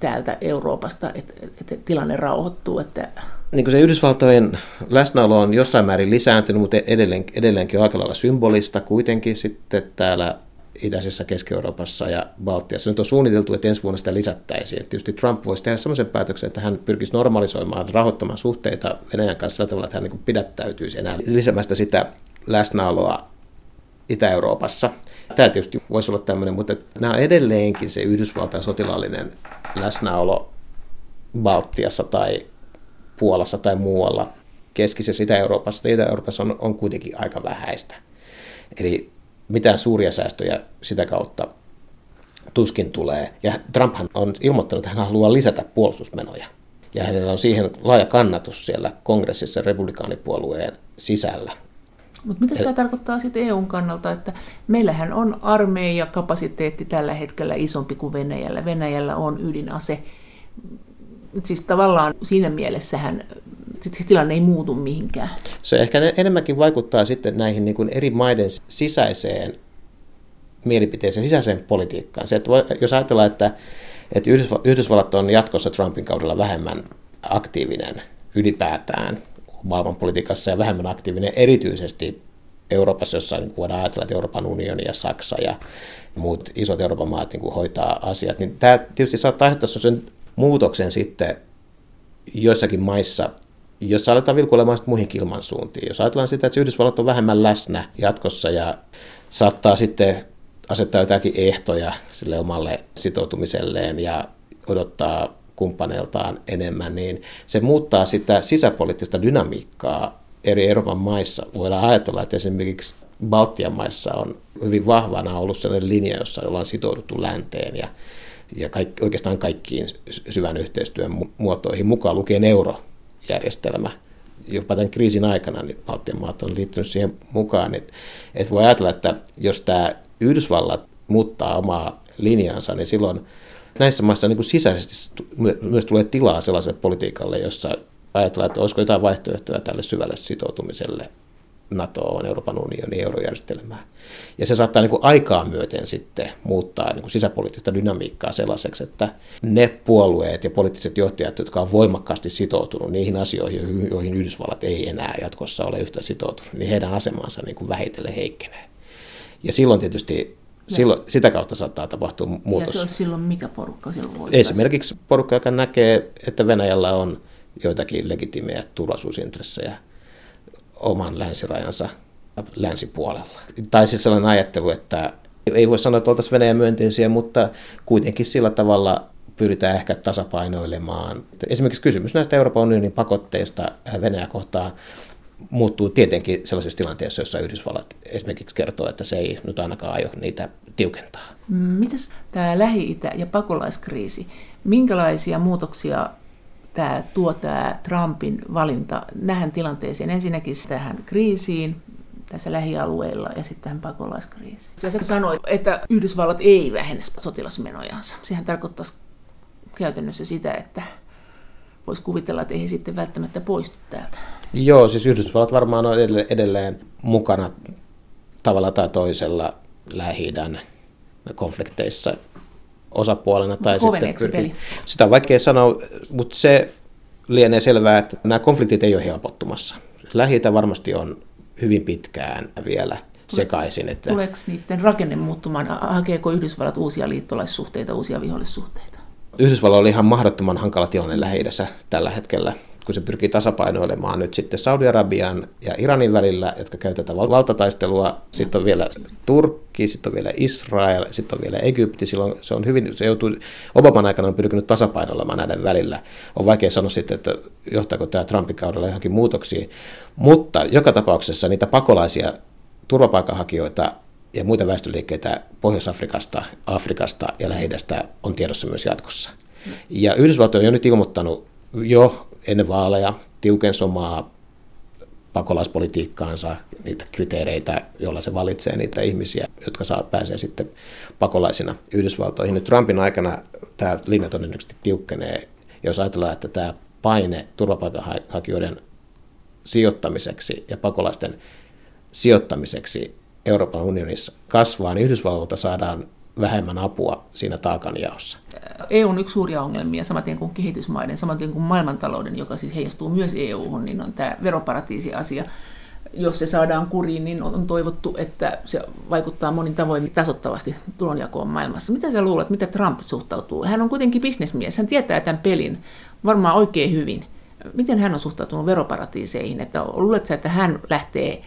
A: täältä Euroopasta, että, että tilanne rauhoittuu. Että...
B: Niin kuin se Yhdysvaltojen läsnäolo on jossain määrin lisääntynyt, mutta edelleen, edelleenkin on aika lailla symbolista kuitenkin sitten täällä itäisessä Keski-Euroopassa ja Baltiassa. Nyt on suunniteltu, että ensi vuonna sitä lisättäisiin. Tietysti Trump voisi tehdä sellaisen päätöksen, että hän pyrkisi normalisoimaan, rahoittamaan suhteita Venäjän kanssa sillä tavalla, että hän niin pidättäytyisi enää lisäämästä sitä läsnäoloa Itä-Euroopassa. Tämä tietysti voisi olla tämmöinen, mutta nämä on edelleenkin se Yhdysvaltain sotilaallinen läsnäolo Baltiassa tai Puolassa tai muualla keskisessä Itä-Euroopassa. Itä-Euroopassa on, on kuitenkin aika vähäistä. Eli mitään suuria säästöjä sitä kautta tuskin tulee. Ja Trumphan on ilmoittanut, että hän haluaa lisätä puolustusmenoja. Ja hänellä on siihen laaja kannatus siellä kongressissa republikaanipuolueen sisällä.
A: Mutta mitä tämä tarkoittaa sitten EUn kannalta, että meillähän on armeijakapasiteetti tällä hetkellä isompi kuin Venäjällä. Venäjällä on ydinase. Siis tavallaan siinä mielessähän siis tilanne ei muutu mihinkään.
B: Se ehkä enemmänkin vaikuttaa sitten näihin niin kuin eri maiden sisäiseen mielipiteeseen, sisäiseen politiikkaan. Se, että jos ajatellaan, että, että Yhdysvallat on jatkossa Trumpin kaudella vähemmän aktiivinen ylipäätään maailmanpolitiikassa ja vähemmän aktiivinen erityisesti Euroopassa, jossa niin voidaan ajatella, että Euroopan unioni ja Saksa ja muut isot Euroopan maat niin hoitaa asiat, niin tämä tietysti saattaa aiheuttaa sen muutoksen sitten joissakin maissa, jos aletaan vilkuilemaan muihin ilmansuuntiin. Jos ajatellaan sitä, että Yhdysvallat on vähemmän läsnä jatkossa ja saattaa sitten asettaa jotakin ehtoja sille omalle sitoutumiselleen ja odottaa kumppaneiltaan enemmän, niin se muuttaa sitä sisäpoliittista dynamiikkaa eri Euroopan maissa. Voidaan ajatella, että esimerkiksi Baltian maissa on hyvin vahvana ollut sellainen linja, jossa ollaan sitouduttu länteen ja, ja kaikki, oikeastaan kaikkiin syvän yhteistyön muotoihin, mukaan lukien eurojärjestelmä. Jopa tämän kriisin aikana niin Baltian maat on liittynyt siihen mukaan. Että, että voi ajatella, että jos tämä Yhdysvallat muuttaa omaa linjansa, niin silloin näissä maissa niin kuin sisäisesti myös tulee tilaa sellaiselle politiikalle, jossa ajatellaan, että olisiko jotain vaihtoehtoja tälle syvälle sitoutumiselle NATOon, Euroopan unionin eurojärjestelmään. Ja se saattaa niin kuin aikaa myöten sitten muuttaa niin kuin sisäpoliittista dynamiikkaa sellaiseksi, että ne puolueet ja poliittiset johtajat, jotka on voimakkaasti sitoutunut niihin asioihin, joihin Yhdysvallat ei enää jatkossa ole yhtä sitoutunut, niin heidän asemansa niin kuin vähitellen heikkenee. Ja silloin tietysti Silloin, sitä kautta saattaa tapahtua muutos. Ja
A: se on silloin mikä porukka silloin
B: Esimerkiksi porukka, joka näkee, että Venäjällä on joitakin legitiimejä turvallisuusintressejä oman länsirajansa länsipuolella. Tai siis sellainen ajattelu, että ei voi sanoa, että oltaisiin Venäjän myönteisiä, mutta kuitenkin sillä tavalla pyritään ehkä tasapainoilemaan. Esimerkiksi kysymys näistä Euroopan unionin pakotteista Venäjä kohtaan muuttuu tietenkin sellaisessa tilanteessa, jossa Yhdysvallat esimerkiksi kertoo, että se ei nyt ainakaan aio niitä tiukentaa.
A: Mitäs tämä Lähi-Itä ja pakolaiskriisi, minkälaisia muutoksia tämä tuo tämä Trumpin valinta nähän tilanteeseen? Ensinnäkin tähän kriisiin, tässä lähialueilla ja sitten tähän pakolaiskriisiin. Ja se sanoi, että Yhdysvallat ei vähennä sotilasmenojansa. Sehän tarkoittaisi käytännössä sitä, että voisi kuvitella, että ei he sitten välttämättä poistu täältä.
B: Joo, siis Yhdysvallat varmaan on edelleen mukana tavalla tai toisella lähi konflikteissa osapuolena. Tai sitten pyrkii. Sitä on vaikea sanoa, mutta se lienee selvää, että nämä konfliktit ei ole helpottumassa. lähi varmasti on hyvin pitkään vielä sekaisin.
A: Että... Tuleeko niiden rakenne muuttumaan? Hakeeko Yhdysvallat uusia liittolaissuhteita, uusia vihollissuhteita?
B: Yhdysvallat oli ihan mahdottoman hankala tilanne lähi tällä hetkellä kun se pyrkii tasapainoilemaan nyt sitten Saudi-Arabian ja Iranin välillä, jotka käytetään valtataistelua. Sitten on vielä Turkki, sitten on vielä Israel, sitten on vielä Egypti. Silloin se on hyvin, se joutuu, Obaman aikana on pyrkinyt tasapainoilemaan näiden välillä. On vaikea sanoa sitten, että johtaako tämä Trumpin kaudella johonkin muutoksiin. Mutta joka tapauksessa niitä pakolaisia turvapaikanhakijoita ja muita väestöliikkeitä Pohjois-Afrikasta, Afrikasta ja lähi on tiedossa myös jatkossa. Ja Yhdysvallat on jo nyt ilmoittanut jo ennen vaaleja tiukensi omaa pakolaispolitiikkaansa, niitä kriteereitä, joilla se valitsee niitä ihmisiä, jotka saa pääsee sitten pakolaisina Yhdysvaltoihin. Nyt Trumpin aikana tämä linja todennäköisesti tiukkenee, jos ajatellaan, että tämä paine turvapaikanhakijoiden sijoittamiseksi ja pakolaisten sijoittamiseksi Euroopan unionissa kasvaa, niin Yhdysvalloilta saadaan vähemmän apua siinä taakanjaossa.
A: EU on yksi suuria ongelmia, samaten kuin kehitysmaiden, samaten kuin maailmantalouden, joka siis heijastuu myös EU-hun, niin on tämä veroparatiisi-asia. Jos se saadaan kuriin, niin on toivottu, että se vaikuttaa monin tavoin tasottavasti tulonjakoon maailmassa. Mitä sä luulet, mitä Trump suhtautuu? Hän on kuitenkin bisnesmies, hän tietää tämän pelin varmaan oikein hyvin. Miten hän on suhtautunut veroparatiiseihin? Että luuletko että hän lähtee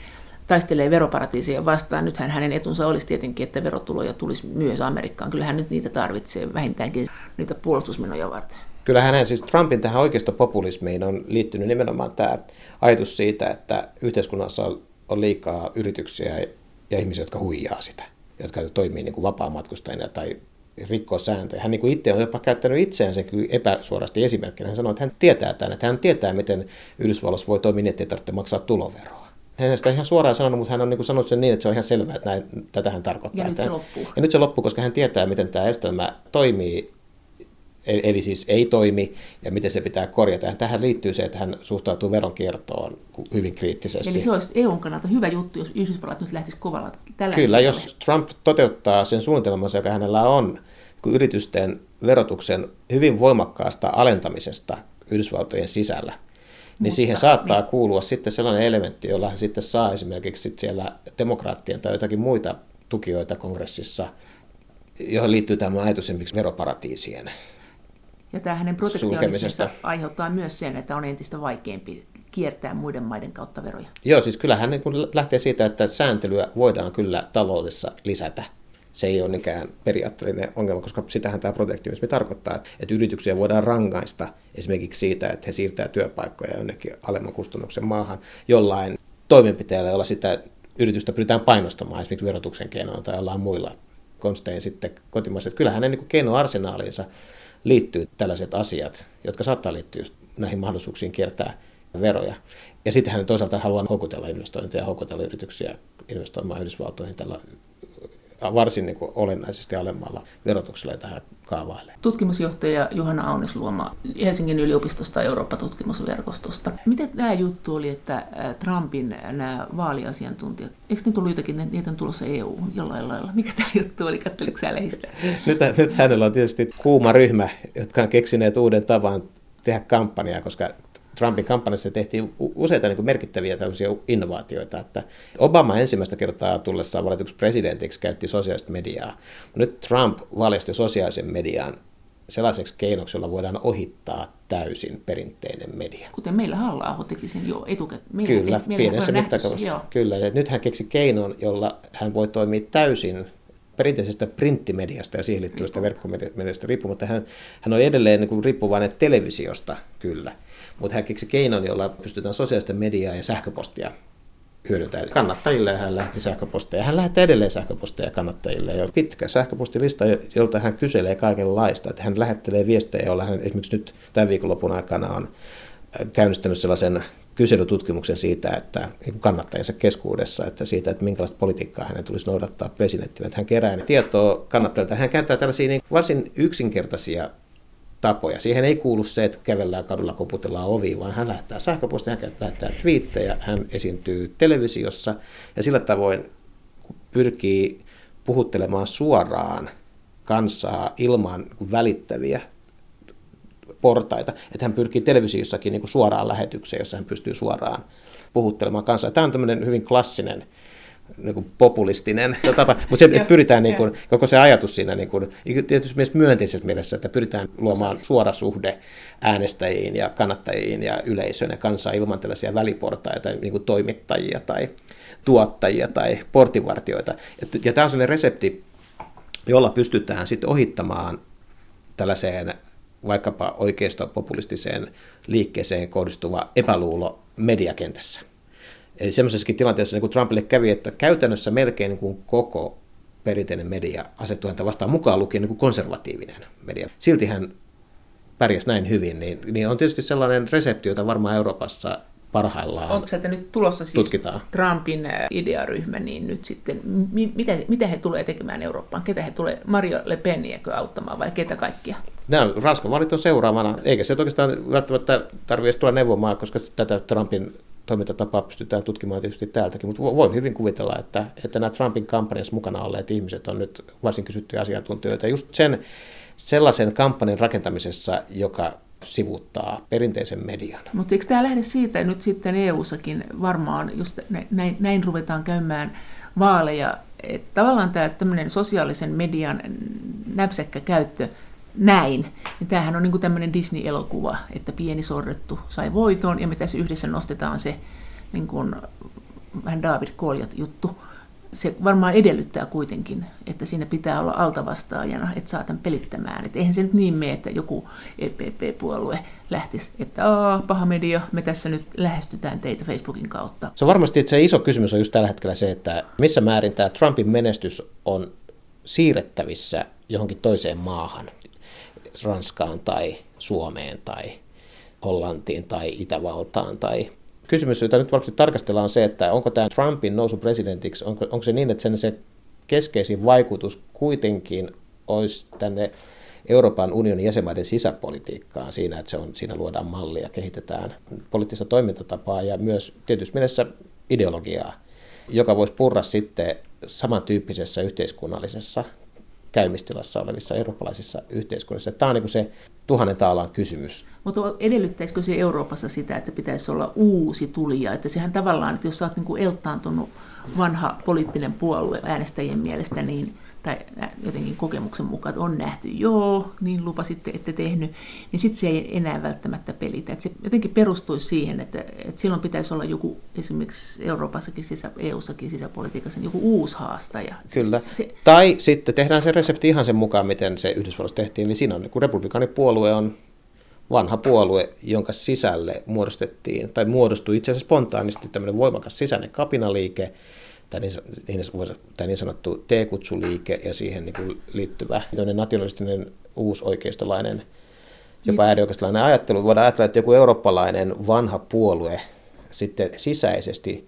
A: taistelee veroparatiiseja vastaan. Nythän hänen etunsa olisi tietenkin, että verotuloja tulisi myös Amerikkaan. Kyllä hän nyt niitä tarvitsee vähintäänkin niitä puolustusmenoja varten.
B: Kyllä hänen siis Trumpin tähän oikeasta populismiin on liittynyt nimenomaan tämä ajatus siitä, että yhteiskunnassa on liikaa yrityksiä ja ihmisiä, jotka huijaa sitä, jotka toimii niin kuin vapaamatkustajina tai rikkoo sääntöjä. Hän niin kuin itse on jopa käyttänyt itseänsä epäsuorasti esimerkkinä. Hän sanoi, että hän tietää tämän, että hän tietää, miten Yhdysvalloissa voi toimia niin, että ei tarvitse maksaa tuloveroa hän sitä ihan suoraan sanonut, mutta hän on niin sanonut sen niin, että se on ihan selvää, että näin, tätä hän tarkoittaa.
A: Ja nyt se loppuu.
B: Ja nyt se loppuu, koska hän tietää, miten tämä järjestelmä toimii, eli siis ei toimi, ja miten se pitää korjata. Ja tähän liittyy se, että hän suhtautuu veronkiertoon hyvin kriittisesti.
A: Eli se olisi EUn kannalta hyvä juttu, jos Yhdysvallat nyt lähtisi kovalla tällä
B: Kyllä, jos Trump toteuttaa sen suunnitelmansa, joka hänellä on, kun yritysten verotuksen hyvin voimakkaasta alentamisesta Yhdysvaltojen sisällä – niin siihen saattaa niin. kuulua sitten sellainen elementti, jolla hän sitten saa esimerkiksi sitten siellä demokraattien tai jotakin muita tukijoita kongressissa, johon liittyy tämä ajatus esimerkiksi veroparatiisien
A: Ja tämä hänen protektionismissa aiheuttaa myös sen, että on entistä vaikeampi kiertää muiden maiden kautta veroja.
B: Joo, siis kyllähän niin lähtee siitä, että sääntelyä voidaan kyllä taloudessa lisätä se ei ole mikään periaatteellinen ongelma, koska sitähän tämä protektionismi tarkoittaa, että yrityksiä voidaan rangaista esimerkiksi siitä, että he siirtää työpaikkoja jonnekin alemman kustannuksen maahan jollain toimenpiteellä, jolla sitä yritystä pyritään painostamaan esimerkiksi verotuksen keinoilla tai jollain muilla konstein sitten kotimaiset. Kyllähän ne niin keinoarsenaaliinsa liittyy tällaiset asiat, jotka saattaa liittyä just näihin mahdollisuuksiin kiertää veroja. Ja sitten hän toisaalta haluaa houkutella investointeja ja houkutella yrityksiä investoimaan Yhdysvaltoihin tällä varsin niin kuin olennaisesti alemmalla verotuksella, jota hän kaavailee.
A: Tutkimusjohtaja Juhana Aunisluoma Helsingin yliopistosta Eurooppa-tutkimusverkostosta. Miten tämä juttu oli, että Trumpin nämä vaaliasiantuntijat, eikö ne tullut jotakin, niitä on tulossa EU jollain lailla? Mikä tämä juttu oli, katteliko sä lehdistä?
B: nyt, nyt hänellä on tietysti kuuma ryhmä, jotka on keksineet uuden tavan tehdä kampanjaa, koska Trumpin kampanjassa tehtiin useita niin kuin merkittäviä tällaisia innovaatioita, että Obama ensimmäistä kertaa tullessaan valituksi presidentiksi käytti sosiaalista mediaa. Nyt Trump valjasti sosiaalisen median sellaiseksi keinoksi, jolla voidaan ohittaa täysin perinteinen media.
A: Kuten meillä halla teki sen jo etukäteen.
B: Kyllä, te, pienessä mittakaavassa. Kyllä, ja nyt hän keksi keinon, jolla hän voi toimia täysin perinteisestä printtimediasta ja siihen liittyvästä verkkomediasta riippumatta. Hän, hän on edelleen niin kuin riippuvainen televisiosta, kyllä mutta hän keksi keinon, jolla pystytään sosiaalista mediaa ja sähköpostia hyödyntämään. Kannattajille hän lähti sähköposteja. Hän lähettää edelleen sähköposteja kannattajille. Ja pitkä sähköpostilista, jolta hän kyselee kaikenlaista. Että hän lähettelee viestejä, joilla hän esimerkiksi nyt tämän viikonlopun aikana on äh, käynnistänyt sellaisen kyselytutkimuksen siitä, että niin kannattajansa keskuudessa, että siitä, että minkälaista politiikkaa hänen tulisi noudattaa presidenttinä. Että hän kerää tietoa kannattajilta. Hän käyttää tällaisia niin varsin yksinkertaisia tapoja. Siihen ei kuulu se, että kävellään kadulla, koputellaan ovi, vaan hän lähettää sähköpostia, hän lähettää twiittejä, hän esiintyy televisiossa ja sillä tavoin pyrkii puhuttelemaan suoraan kansaa ilman välittäviä portaita. Että hän pyrkii televisiossakin niin kuin suoraan lähetykseen, jossa hän pystyy suoraan puhuttelemaan kansaa. Tämä on tämmöinen hyvin klassinen niin kuin populistinen tapa, mutta se, että pyritään niin kuin, koko se ajatus siinä niin kuin, tietysti myös myönteisessä mielessä, että pyritään luomaan suora suhde äänestäjiin ja kannattajiin ja yleisöön ja kansaan ilman tällaisia väliportaita, niin kuin toimittajia tai tuottajia tai portinvartioita. Ja, ja tämä on sellainen resepti, jolla pystytään sitten ohittamaan tällaiseen vaikkapa oikeisto-populistiseen liikkeeseen kohdistuva epäluulo mediakentässä. Eli semmoisessakin tilanteessa niin kuin Trumpille kävi, että käytännössä melkein niin kuin koko perinteinen media asettui häntä vastaan mukaan lukien niin kuin konservatiivinen media. Silti hän pärjäsi näin hyvin, niin, niin on tietysti sellainen resepti, jota varmaan Euroopassa parhaillaan
A: Onko sieltä nyt tulossa siis
B: tutkitaan.
A: Trumpin idearyhmä, niin nyt sitten, mi- mitä, mitä he tulee tekemään Eurooppaan? Ketä he tulee, Mario Le Peniäkö auttamaan vai ketä kaikkia?
B: Nämä Ranskan vaalit on seuraavana, eikä se oikeastaan välttämättä tarvitse tulla neuvomaan, koska tätä Trumpin toimintatapaa pystytään tutkimaan tietysti täältäkin, mutta voin hyvin kuvitella, että, että nämä Trumpin kampanjassa mukana olleet ihmiset on nyt varsin kysyttyjä asiantuntijoita. Just sen sellaisen kampanjan rakentamisessa, joka sivuttaa perinteisen median.
A: Mutta eikö tämä lähde siitä, nyt sitten EU-sakin varmaan, jos näin, näin ruvetaan käymään vaaleja, että tavallaan tämä tämmöinen sosiaalisen median näpsäkkä käyttö näin, niin tämähän on niin kuin tämmöinen Disney-elokuva, että pieni sorrettu sai voiton ja me tässä yhdessä nostetaan se niin kuin, vähän David Koljat juttu. Se varmaan edellyttää kuitenkin, että siinä pitää olla altavastaajana, että saa tämän pelittämään. Että eihän se nyt niin mene, että joku EPP-puolue lähtisi, että Aa, paha media, me tässä nyt lähestytään teitä Facebookin kautta.
B: Se on varmasti että se iso kysymys on just tällä hetkellä se, että missä määrin tämä Trumpin menestys on siirrettävissä johonkin toiseen maahan. Ranskaan tai Suomeen tai Hollantiin tai Itävaltaan tai kysymys, jota nyt varmasti tarkastellaan, on se, että onko tämä Trumpin nousu presidentiksi, onko, onko se niin, että sen se keskeisin vaikutus kuitenkin olisi tänne Euroopan unionin jäsenmaiden sisäpolitiikkaan siinä, että se on, siinä luodaan mallia, kehitetään poliittista toimintatapaa ja myös tietysti mielessä ideologiaa, joka voisi purra sitten samantyyppisessä yhteiskunnallisessa käymistilassa olevissa eurooppalaisissa yhteiskunnissa. Tämä on niin se tuhannen taalan kysymys.
A: Mutta edellyttäisikö se Euroopassa sitä, että pitäisi olla uusi tulija? Että sehän tavallaan, että jos sä oot niin eltaantunut vanha poliittinen puolue äänestäjien mielestä, niin tai jotenkin kokemuksen mukaan, että on nähty, joo, niin lupasitte, ette tehnyt, niin sitten se ei enää välttämättä pelitä. Että se jotenkin perustuisi siihen, että, että silloin pitäisi olla joku esimerkiksi Euroopassakin, sisä, EU-sakin sisäpolitiikassa joku uusi haastaja.
B: Kyllä. Se, se, tai sitten tehdään se resepti ihan sen mukaan, miten se Yhdysvalloissa tehtiin, niin siinä on, kun republikaanipuolue on vanha puolue, jonka sisälle muodostettiin, tai muodostui itse asiassa spontaanisti tämmöinen voimakas sisäinen kapinaliike, tämä niin, niin, tämä niin sanottu T-kutsuliike ja siihen niin kuin liittyvä nationalistinen uusoikeistolainen, jopa niin. äärioikeistolainen ajattelu. Voidaan ajatella, että joku eurooppalainen vanha puolue sitten sisäisesti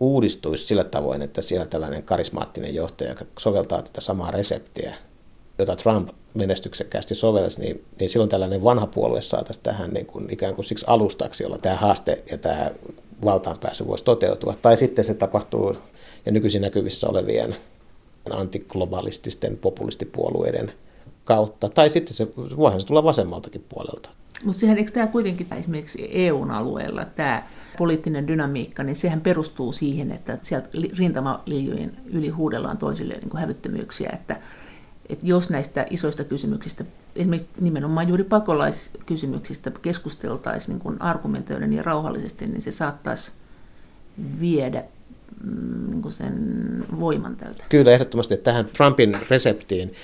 B: uudistuisi sillä tavoin, että siellä tällainen karismaattinen johtaja, joka soveltaa tätä samaa reseptiä, jota Trump menestyksekkäästi sovelsi, niin, niin silloin tällainen vanha puolue saataisiin tähän niin kuin ikään kuin siksi alustaksi, jolla tämä haaste ja tämä valtaanpääsy voisi toteutua. Tai sitten se tapahtuu ja nykyisin näkyvissä olevien antiglobalististen populistipuolueiden kautta. Tai sitten se, voihan se tulla vasemmaltakin puolelta.
A: Mutta sehän, eikö tämä kuitenkin esimerkiksi EUn alueella, tämä poliittinen dynamiikka, niin sehän perustuu siihen, että sieltä rintamaliijojen yli huudellaan toisille niin hävyttömyyksiä, että, että jos näistä isoista kysymyksistä, esimerkiksi nimenomaan juuri pakolaiskysymyksistä keskusteltaisiin niin kuin argumentoiden ja rauhallisesti, niin se saattaisi viedä mm, niin kuin sen voiman tältä.
B: Kyllä, ehdottomasti. Että tähän Trumpin reseptiin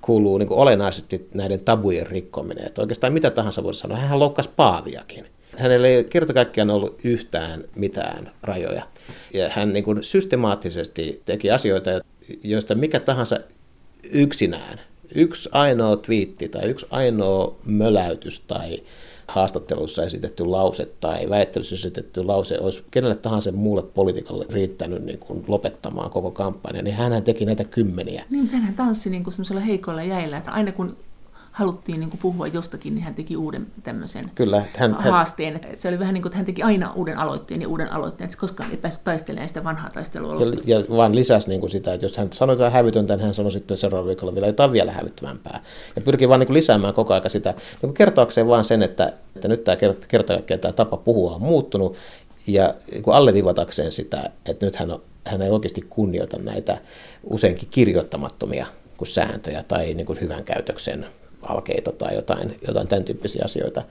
B: kuuluu niin kuin olennaisesti näiden tabujen rikkominen. Että oikeastaan mitä tahansa voisi sanoa. Hän loukkasi Paaviakin. Hänellä ei kerta kaikkiaan ollut yhtään mitään rajoja. Ja hän niin kuin systemaattisesti teki asioita, joista mikä tahansa yksinään, yksi ainoa twiitti tai yksi ainoa möläytys tai haastattelussa esitetty lause tai väittelyssä esitetty lause olisi kenelle tahansa muulle politiikalle riittänyt niin kuin lopettamaan koko kampanja, niin hän teki näitä kymmeniä.
A: Niin, hän tanssi niin kuin heikolla jäillä, että aina kun haluttiin niin kuin puhua jostakin, niin hän teki uuden tämmöisen Kyllä, hän, haasteen. Hän, se oli vähän niin kuin, että hän teki aina uuden aloitteen ja uuden aloitteen, että koskaan ei päässyt taistelemaan sitä vanhaa taistelua.
B: Ja, ja vaan lisäsi niin kuin sitä, että jos hän sanoi jotain hävytöntä, niin hän sanoi sitten seuraavalla viikolla vielä jotain vielä hävyttömämpää. Ja pyrkii vaan niin kuin lisäämään koko ajan sitä, niin kuin kertoakseen vaan sen, että, että nyt tämä kerta tämä tapa puhua on muuttunut, ja niin kuin alleviivatakseen sitä, että nyt hän, on, hän ei oikeasti kunnioita näitä useinkin kirjoittamattomia kuin sääntöjä tai niin kuin hyvän käytöksen alkeita tai jotain, jotain tämän tyyppisiä asioita.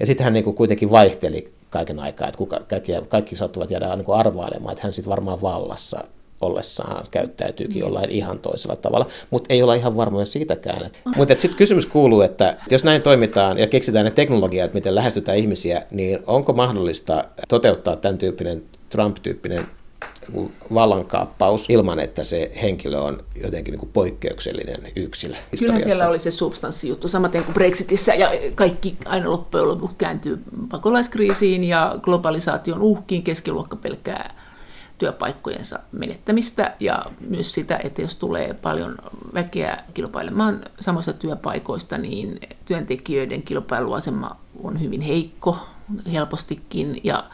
B: Ja sitten hän niin kuin kuitenkin vaihteli kaiken aikaa, että kuka, kaikki, kaikki sattuvat jäädä niin kuin arvailemaan, että hän sitten varmaan vallassa ollessaan käyttäytyykin mm. jollain ihan toisella tavalla, mutta ei olla ihan varmoja siitäkään. Mutta sitten kysymys kuuluu, että jos näin toimitaan ja keksitään ne teknologiat, miten lähestytään ihmisiä, niin onko mahdollista toteuttaa tämän tyyppinen Trump-tyyppinen vallankaappaus ilman, että se henkilö on jotenkin niin kuin poikkeuksellinen yksilö.
A: Kyllä siellä oli se substanssijuttu, samaten kuin Brexitissä, ja kaikki aina loppujen lopuksi kääntyy pakolaiskriisiin ja globalisaation uhkiin, keskiluokka pelkää työpaikkojensa menettämistä ja myös sitä, että jos tulee paljon väkeä kilpailemaan samasta työpaikoista, niin työntekijöiden kilpailuasema on hyvin heikko helpostikin. Ja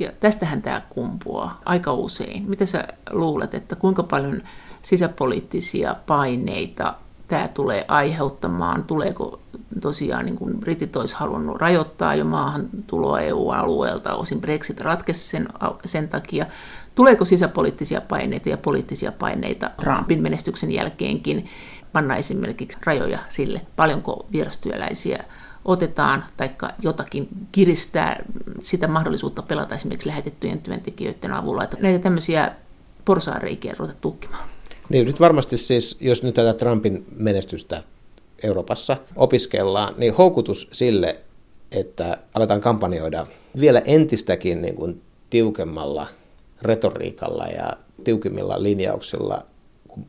A: ja tästähän tämä kumpuaa aika usein. Mitä sä luulet, että kuinka paljon sisäpoliittisia paineita tämä tulee aiheuttamaan? Tuleeko tosiaan, niin kuin britit olisi halunnut rajoittaa jo maahan tuloa EU-alueelta, osin Brexit ratkesi sen, sen takia. Tuleeko sisäpoliittisia paineita ja poliittisia paineita Trumpin menestyksen jälkeenkin? Panna esimerkiksi rajoja sille, paljonko vierastyöläisiä otetaan tai jotakin kiristää sitä mahdollisuutta pelata esimerkiksi lähetettyjen työntekijöiden avulla. Että näitä tämmöisiä porsaareikiä ruveta tukkimaan.
B: Niin, nyt varmasti siis, jos nyt tätä Trumpin menestystä Euroopassa opiskellaan, niin houkutus sille, että aletaan kampanjoida vielä entistäkin niin kuin tiukemmalla retoriikalla ja tiukimmilla linjauksilla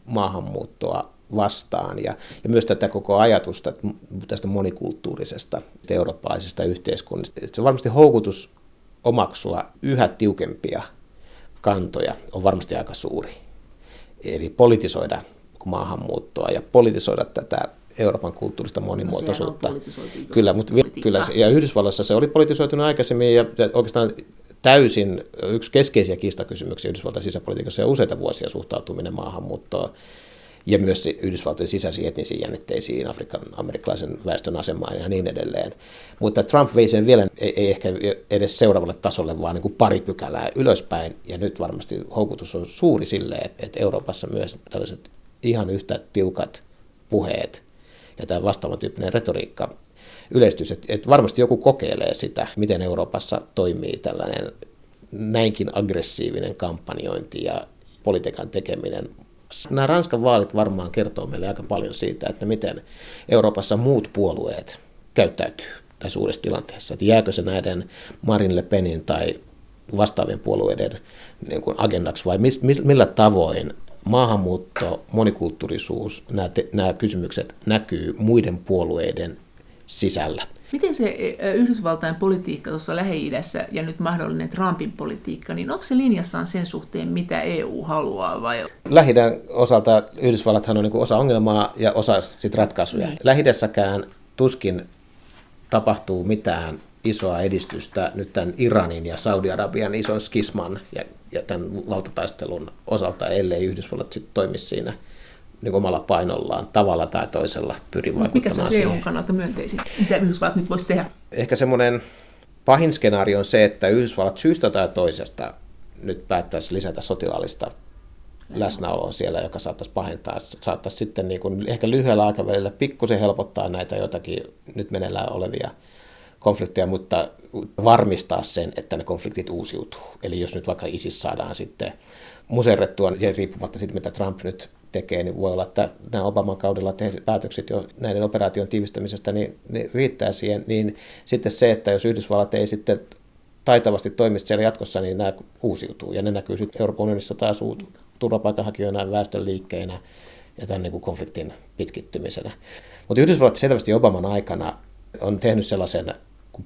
B: maahanmuuttoa vastaan ja, ja myös tätä koko ajatusta tästä monikulttuurisesta eurooppalaisesta yhteiskunnasta. Että se varmasti houkutus omaksua yhä tiukempia kantoja on varmasti aika suuri. Eli politisoida maahanmuuttoa ja politisoida tätä Euroopan kulttuurista no, monimuotoisuutta. No, kyllä, mutta kyllä, ja Yhdysvalloissa se oli politisoitunut aikaisemmin ja oikeastaan täysin yksi keskeisiä kiistakysymyksiä Yhdysvaltain sisäpolitiikassa ja useita vuosia suhtautuminen maahanmuuttoon ja myös Yhdysvaltojen sisäisiin etnisiin jännitteisiin, Afrikan amerikkalaisen väestön asemaan ja niin edelleen. Mutta Trump vei sen vielä, ei, ei ehkä edes seuraavalle tasolle, vaan niin kuin pari pykälää ylöspäin, ja nyt varmasti houkutus on suuri sille, että, Euroopassa myös tällaiset ihan yhtä tiukat puheet ja tämä vastaavan tyyppinen retoriikka yleistyisi, että, että varmasti joku kokeilee sitä, miten Euroopassa toimii tällainen näinkin aggressiivinen kampanjointi ja politiikan tekeminen Nämä Ranskan vaalit varmaan kertoo meille aika paljon siitä, että miten Euroopassa muut puolueet käyttäytyy tässä uudessa tilanteessa. Että jääkö se näiden Marin Le Penin tai vastaavien puolueiden niin kuin agendaksi vai mis, millä tavoin maahanmuutto, monikulttuurisuus, nämä, te, nämä kysymykset näkyy muiden puolueiden sisällä.
A: Miten se Yhdysvaltain politiikka tuossa Lähi-idässä ja nyt mahdollinen Trumpin politiikka, niin onko se linjassaan sen suhteen, mitä EU haluaa vai?
B: lähi osalta Yhdysvallathan on niin osa ongelmaa ja osa sit ratkaisuja. Niin. lähi tuskin tapahtuu mitään isoa edistystä nyt tämän Iranin ja Saudi-Arabian ison skisman ja, ja tämän valtataistelun osalta, ellei Yhdysvallat sitten toimi siinä niin omalla painollaan tavalla tai toisella pyri vaikuttamaan
A: Mikä se on EUn kannalta myönteisin? Mitä Yhdysvallat nyt voisi tehdä?
B: Ehkä semmoinen pahin skenaario on se, että Yhdysvallat syystä tai toisesta nyt päättäisi lisätä sotilaallista läsnäoloa siellä, joka saattaisi pahentaa, saattaisi sitten niin kuin ehkä lyhyellä aikavälillä pikkusen helpottaa näitä jotakin nyt meneillään olevia konflikteja, mutta varmistaa sen, että ne konfliktit uusiutuu. Eli jos nyt vaikka ISIS saadaan sitten muserrettua, ja riippumatta siitä, mitä Trump nyt tekee, niin voi olla, että nämä Obaman kaudella tehdyt päätökset jo näiden operaation tiivistämisestä niin, niin riittää siihen. Niin sitten se, että jos Yhdysvallat ei sitten taitavasti toimisi siellä jatkossa, niin nämä uusiutuu. Ja ne näkyy sitten Euroopan unionissa taas turvapaikanhakijoina, väestön liikkeinä ja tämän niin kuin konfliktin pitkittymisenä. Mutta Yhdysvallat selvästi Obaman aikana on tehnyt sellaisen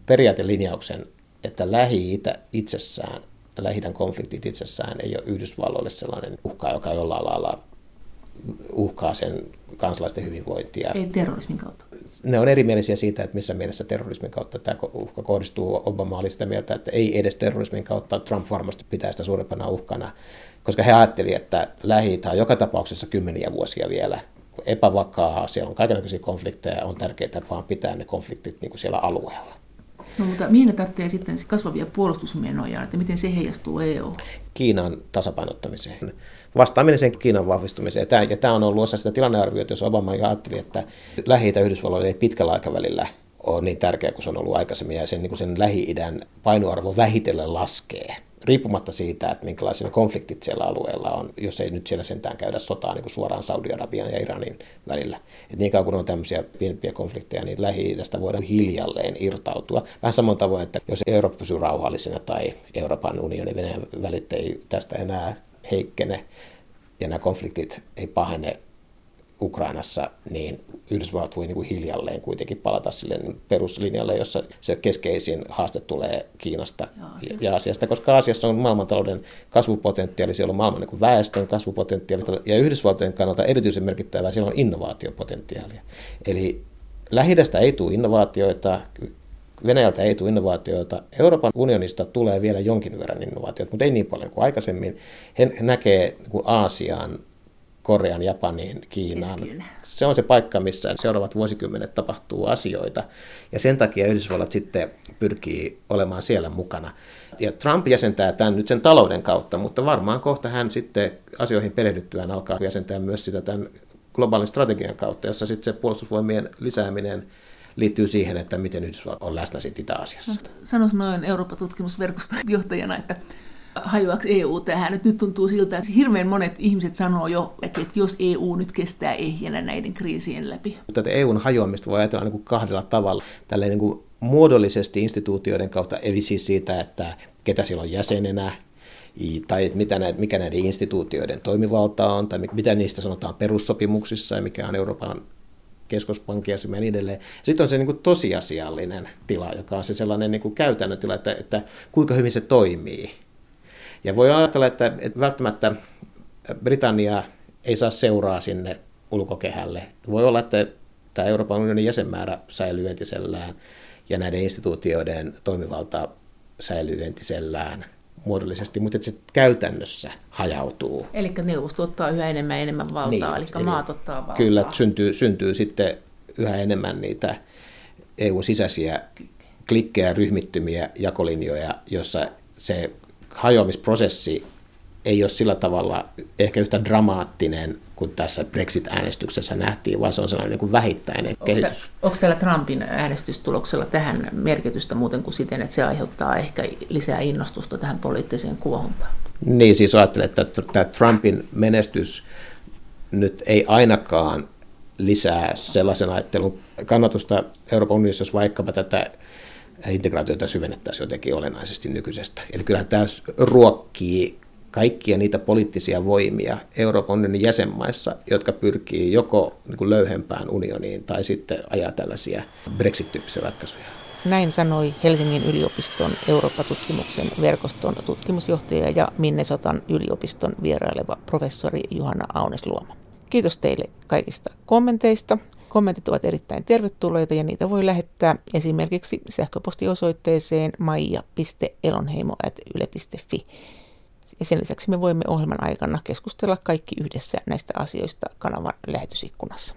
B: periaatelinjauksen, että Lähi-Itä itsessään, lähi konfliktit itsessään ei ole Yhdysvalloille sellainen uhka, joka jollain lailla uhkaa sen kansalaisten hyvinvointia.
A: Ei terrorismin kautta.
B: Ne on erimielisiä siitä, että missä mielessä terrorismin kautta tämä uhka kohdistuu. Obama oli sitä mieltä, että ei edes terrorismin kautta. Trump varmasti pitää sitä suurempana uhkana, koska he ajattelivat, että lähi on joka tapauksessa kymmeniä vuosia vielä epävakaa, siellä on kaikenlaisia konflikteja, on tärkeää vaan pitää ne konfliktit niin kuin siellä alueella.
A: No mutta mihin ne tarvitsee sitten kasvavia puolustusmenoja, että miten se heijastuu EU?
B: Kiinan tasapainottamiseen. Vastaaminen sen Kiinan vahvistumiseen. Tämä, ja tämä on ollut osa sitä tilannearviota, jos Obama ajatteli, että Lähi-itä Yhdysvalloille ei pitkällä aikavälillä ole niin tärkeä kuin se on ollut aikaisemmin, ja sen, niin sen Lähi-idän painoarvo vähitellen laskee riippumatta siitä, että minkälaisia konfliktit siellä alueella on, jos ei nyt siellä sentään käydä sotaa niin kuin suoraan Saudi-Arabian ja Iranin välillä. Et niin kauan kuin on tämmöisiä pienempiä konflikteja, niin lähi voidaan hiljalleen irtautua. Vähän samoin tavoin, että jos Eurooppa pysyy rauhallisena tai Euroopan unionin Venäjän välit ei tästä enää heikkene ja nämä konfliktit ei pahene Ukrainassa, niin Yhdysvallat voi niin kuin hiljalleen kuitenkin palata sille peruslinjalle, jossa se keskeisin haaste tulee Kiinasta ja Aasiasta, ja Aasiasta koska Aasiassa on maailmantalouden kasvupotentiaali, siellä on maailman niin väestön kasvupotentiaali, ja Yhdysvaltojen kannalta erityisen merkittävää siellä on innovaatiopotentiaalia. Eli Lähidästä ei tule innovaatioita, Venäjältä ei tule innovaatioita. Euroopan unionista tulee vielä jonkin verran innovaatioita, mutta ei niin paljon kuin aikaisemmin. He näkee niin Aasiaan Korean, Japaniin, Kiinaan. Se on se paikka, missä seuraavat vuosikymmenet tapahtuu asioita. Ja sen takia Yhdysvallat sitten pyrkii olemaan siellä mukana. Ja Trump jäsentää tämän nyt sen talouden kautta, mutta varmaan kohta hän sitten asioihin perehdyttyään alkaa jäsentää myös sitä tämän globaalin strategian kautta, jossa sitten se puolustusvoimien lisääminen liittyy siihen, että miten Yhdysvallat on läsnä sitten Itä-Asiassa. No,
A: sanois noin Euroopan tutkimusverkoston johtajana, että hajoaksi EU tähän. Nyt, nyt tuntuu siltä, että hirveän monet ihmiset sanoo jo, että jos EU nyt kestää ehjänä näiden kriisien läpi.
B: Tätä EUn hajoamista voi ajatella niin kuin kahdella tavalla. Tälleen niin kuin muodollisesti instituutioiden kautta, eli siis siitä, että ketä siellä on jäsenenä, tai mitä näitä, mikä näiden instituutioiden toimivalta on, tai mitä niistä sanotaan perussopimuksissa, ja mikä on Euroopan keskuspankki ja niin edelleen. Sitten on se niin kuin tosiasiallinen tila, joka on se sellainen niin kuin käytännön tila, että, että kuinka hyvin se toimii. Ja voi ajatella, että, että välttämättä Britannia ei saa seuraa sinne ulkokehälle. Voi olla, että tämä Euroopan unionin jäsenmäärä säilyy entisellään ja näiden instituutioiden toimivalta säilyy entisellään muodollisesti, mutta että se käytännössä hajautuu.
A: Eli neuvosto ottaa yhä enemmän enemmän valtaa, niin, eli, eli maat ottaa valtaa.
B: Kyllä, syntyy, syntyy sitten yhä enemmän niitä EU-sisäisiä klikkejä, ryhmittymiä, jakolinjoja, jossa se hajoamisprosessi ei ole sillä tavalla ehkä yhtä dramaattinen kuin tässä Brexit-äänestyksessä nähtiin, vaan se on sellainen niin kuin vähittäinen onko kehitys.
A: Te, onko tällä Trumpin äänestystuloksella tähän merkitystä muuten kuin siten, että se aiheuttaa ehkä lisää innostusta tähän poliittiseen kuohuntaan?
B: Niin, siis ajattelen, että tämä Trumpin menestys nyt ei ainakaan lisää sellaisen ajattelun kannatusta Euroopan unionissa, jos vaikkapa tätä integraatiota syvennettäisiin jotenkin olennaisesti nykyisestä. Eli kyllähän tämä ruokkii kaikkia niitä poliittisia voimia Euroopan unionin jäsenmaissa, jotka pyrkii joko niin löyhempään unioniin tai sitten ajaa tällaisia Brexit-tyyppisiä ratkaisuja.
A: Näin sanoi Helsingin yliopiston Eurooppa-tutkimuksen verkoston tutkimusjohtaja ja Minnesotan yliopiston vieraileva professori Johanna Aunesluoma. Kiitos teille kaikista kommenteista. Kommentit ovat erittäin tervetulleita ja niitä voi lähettää esimerkiksi sähköpostiosoitteeseen maija.elonheimo.yle.fi. Ja sen lisäksi me voimme ohjelman aikana keskustella kaikki yhdessä näistä asioista kanavan lähetysikkunassa.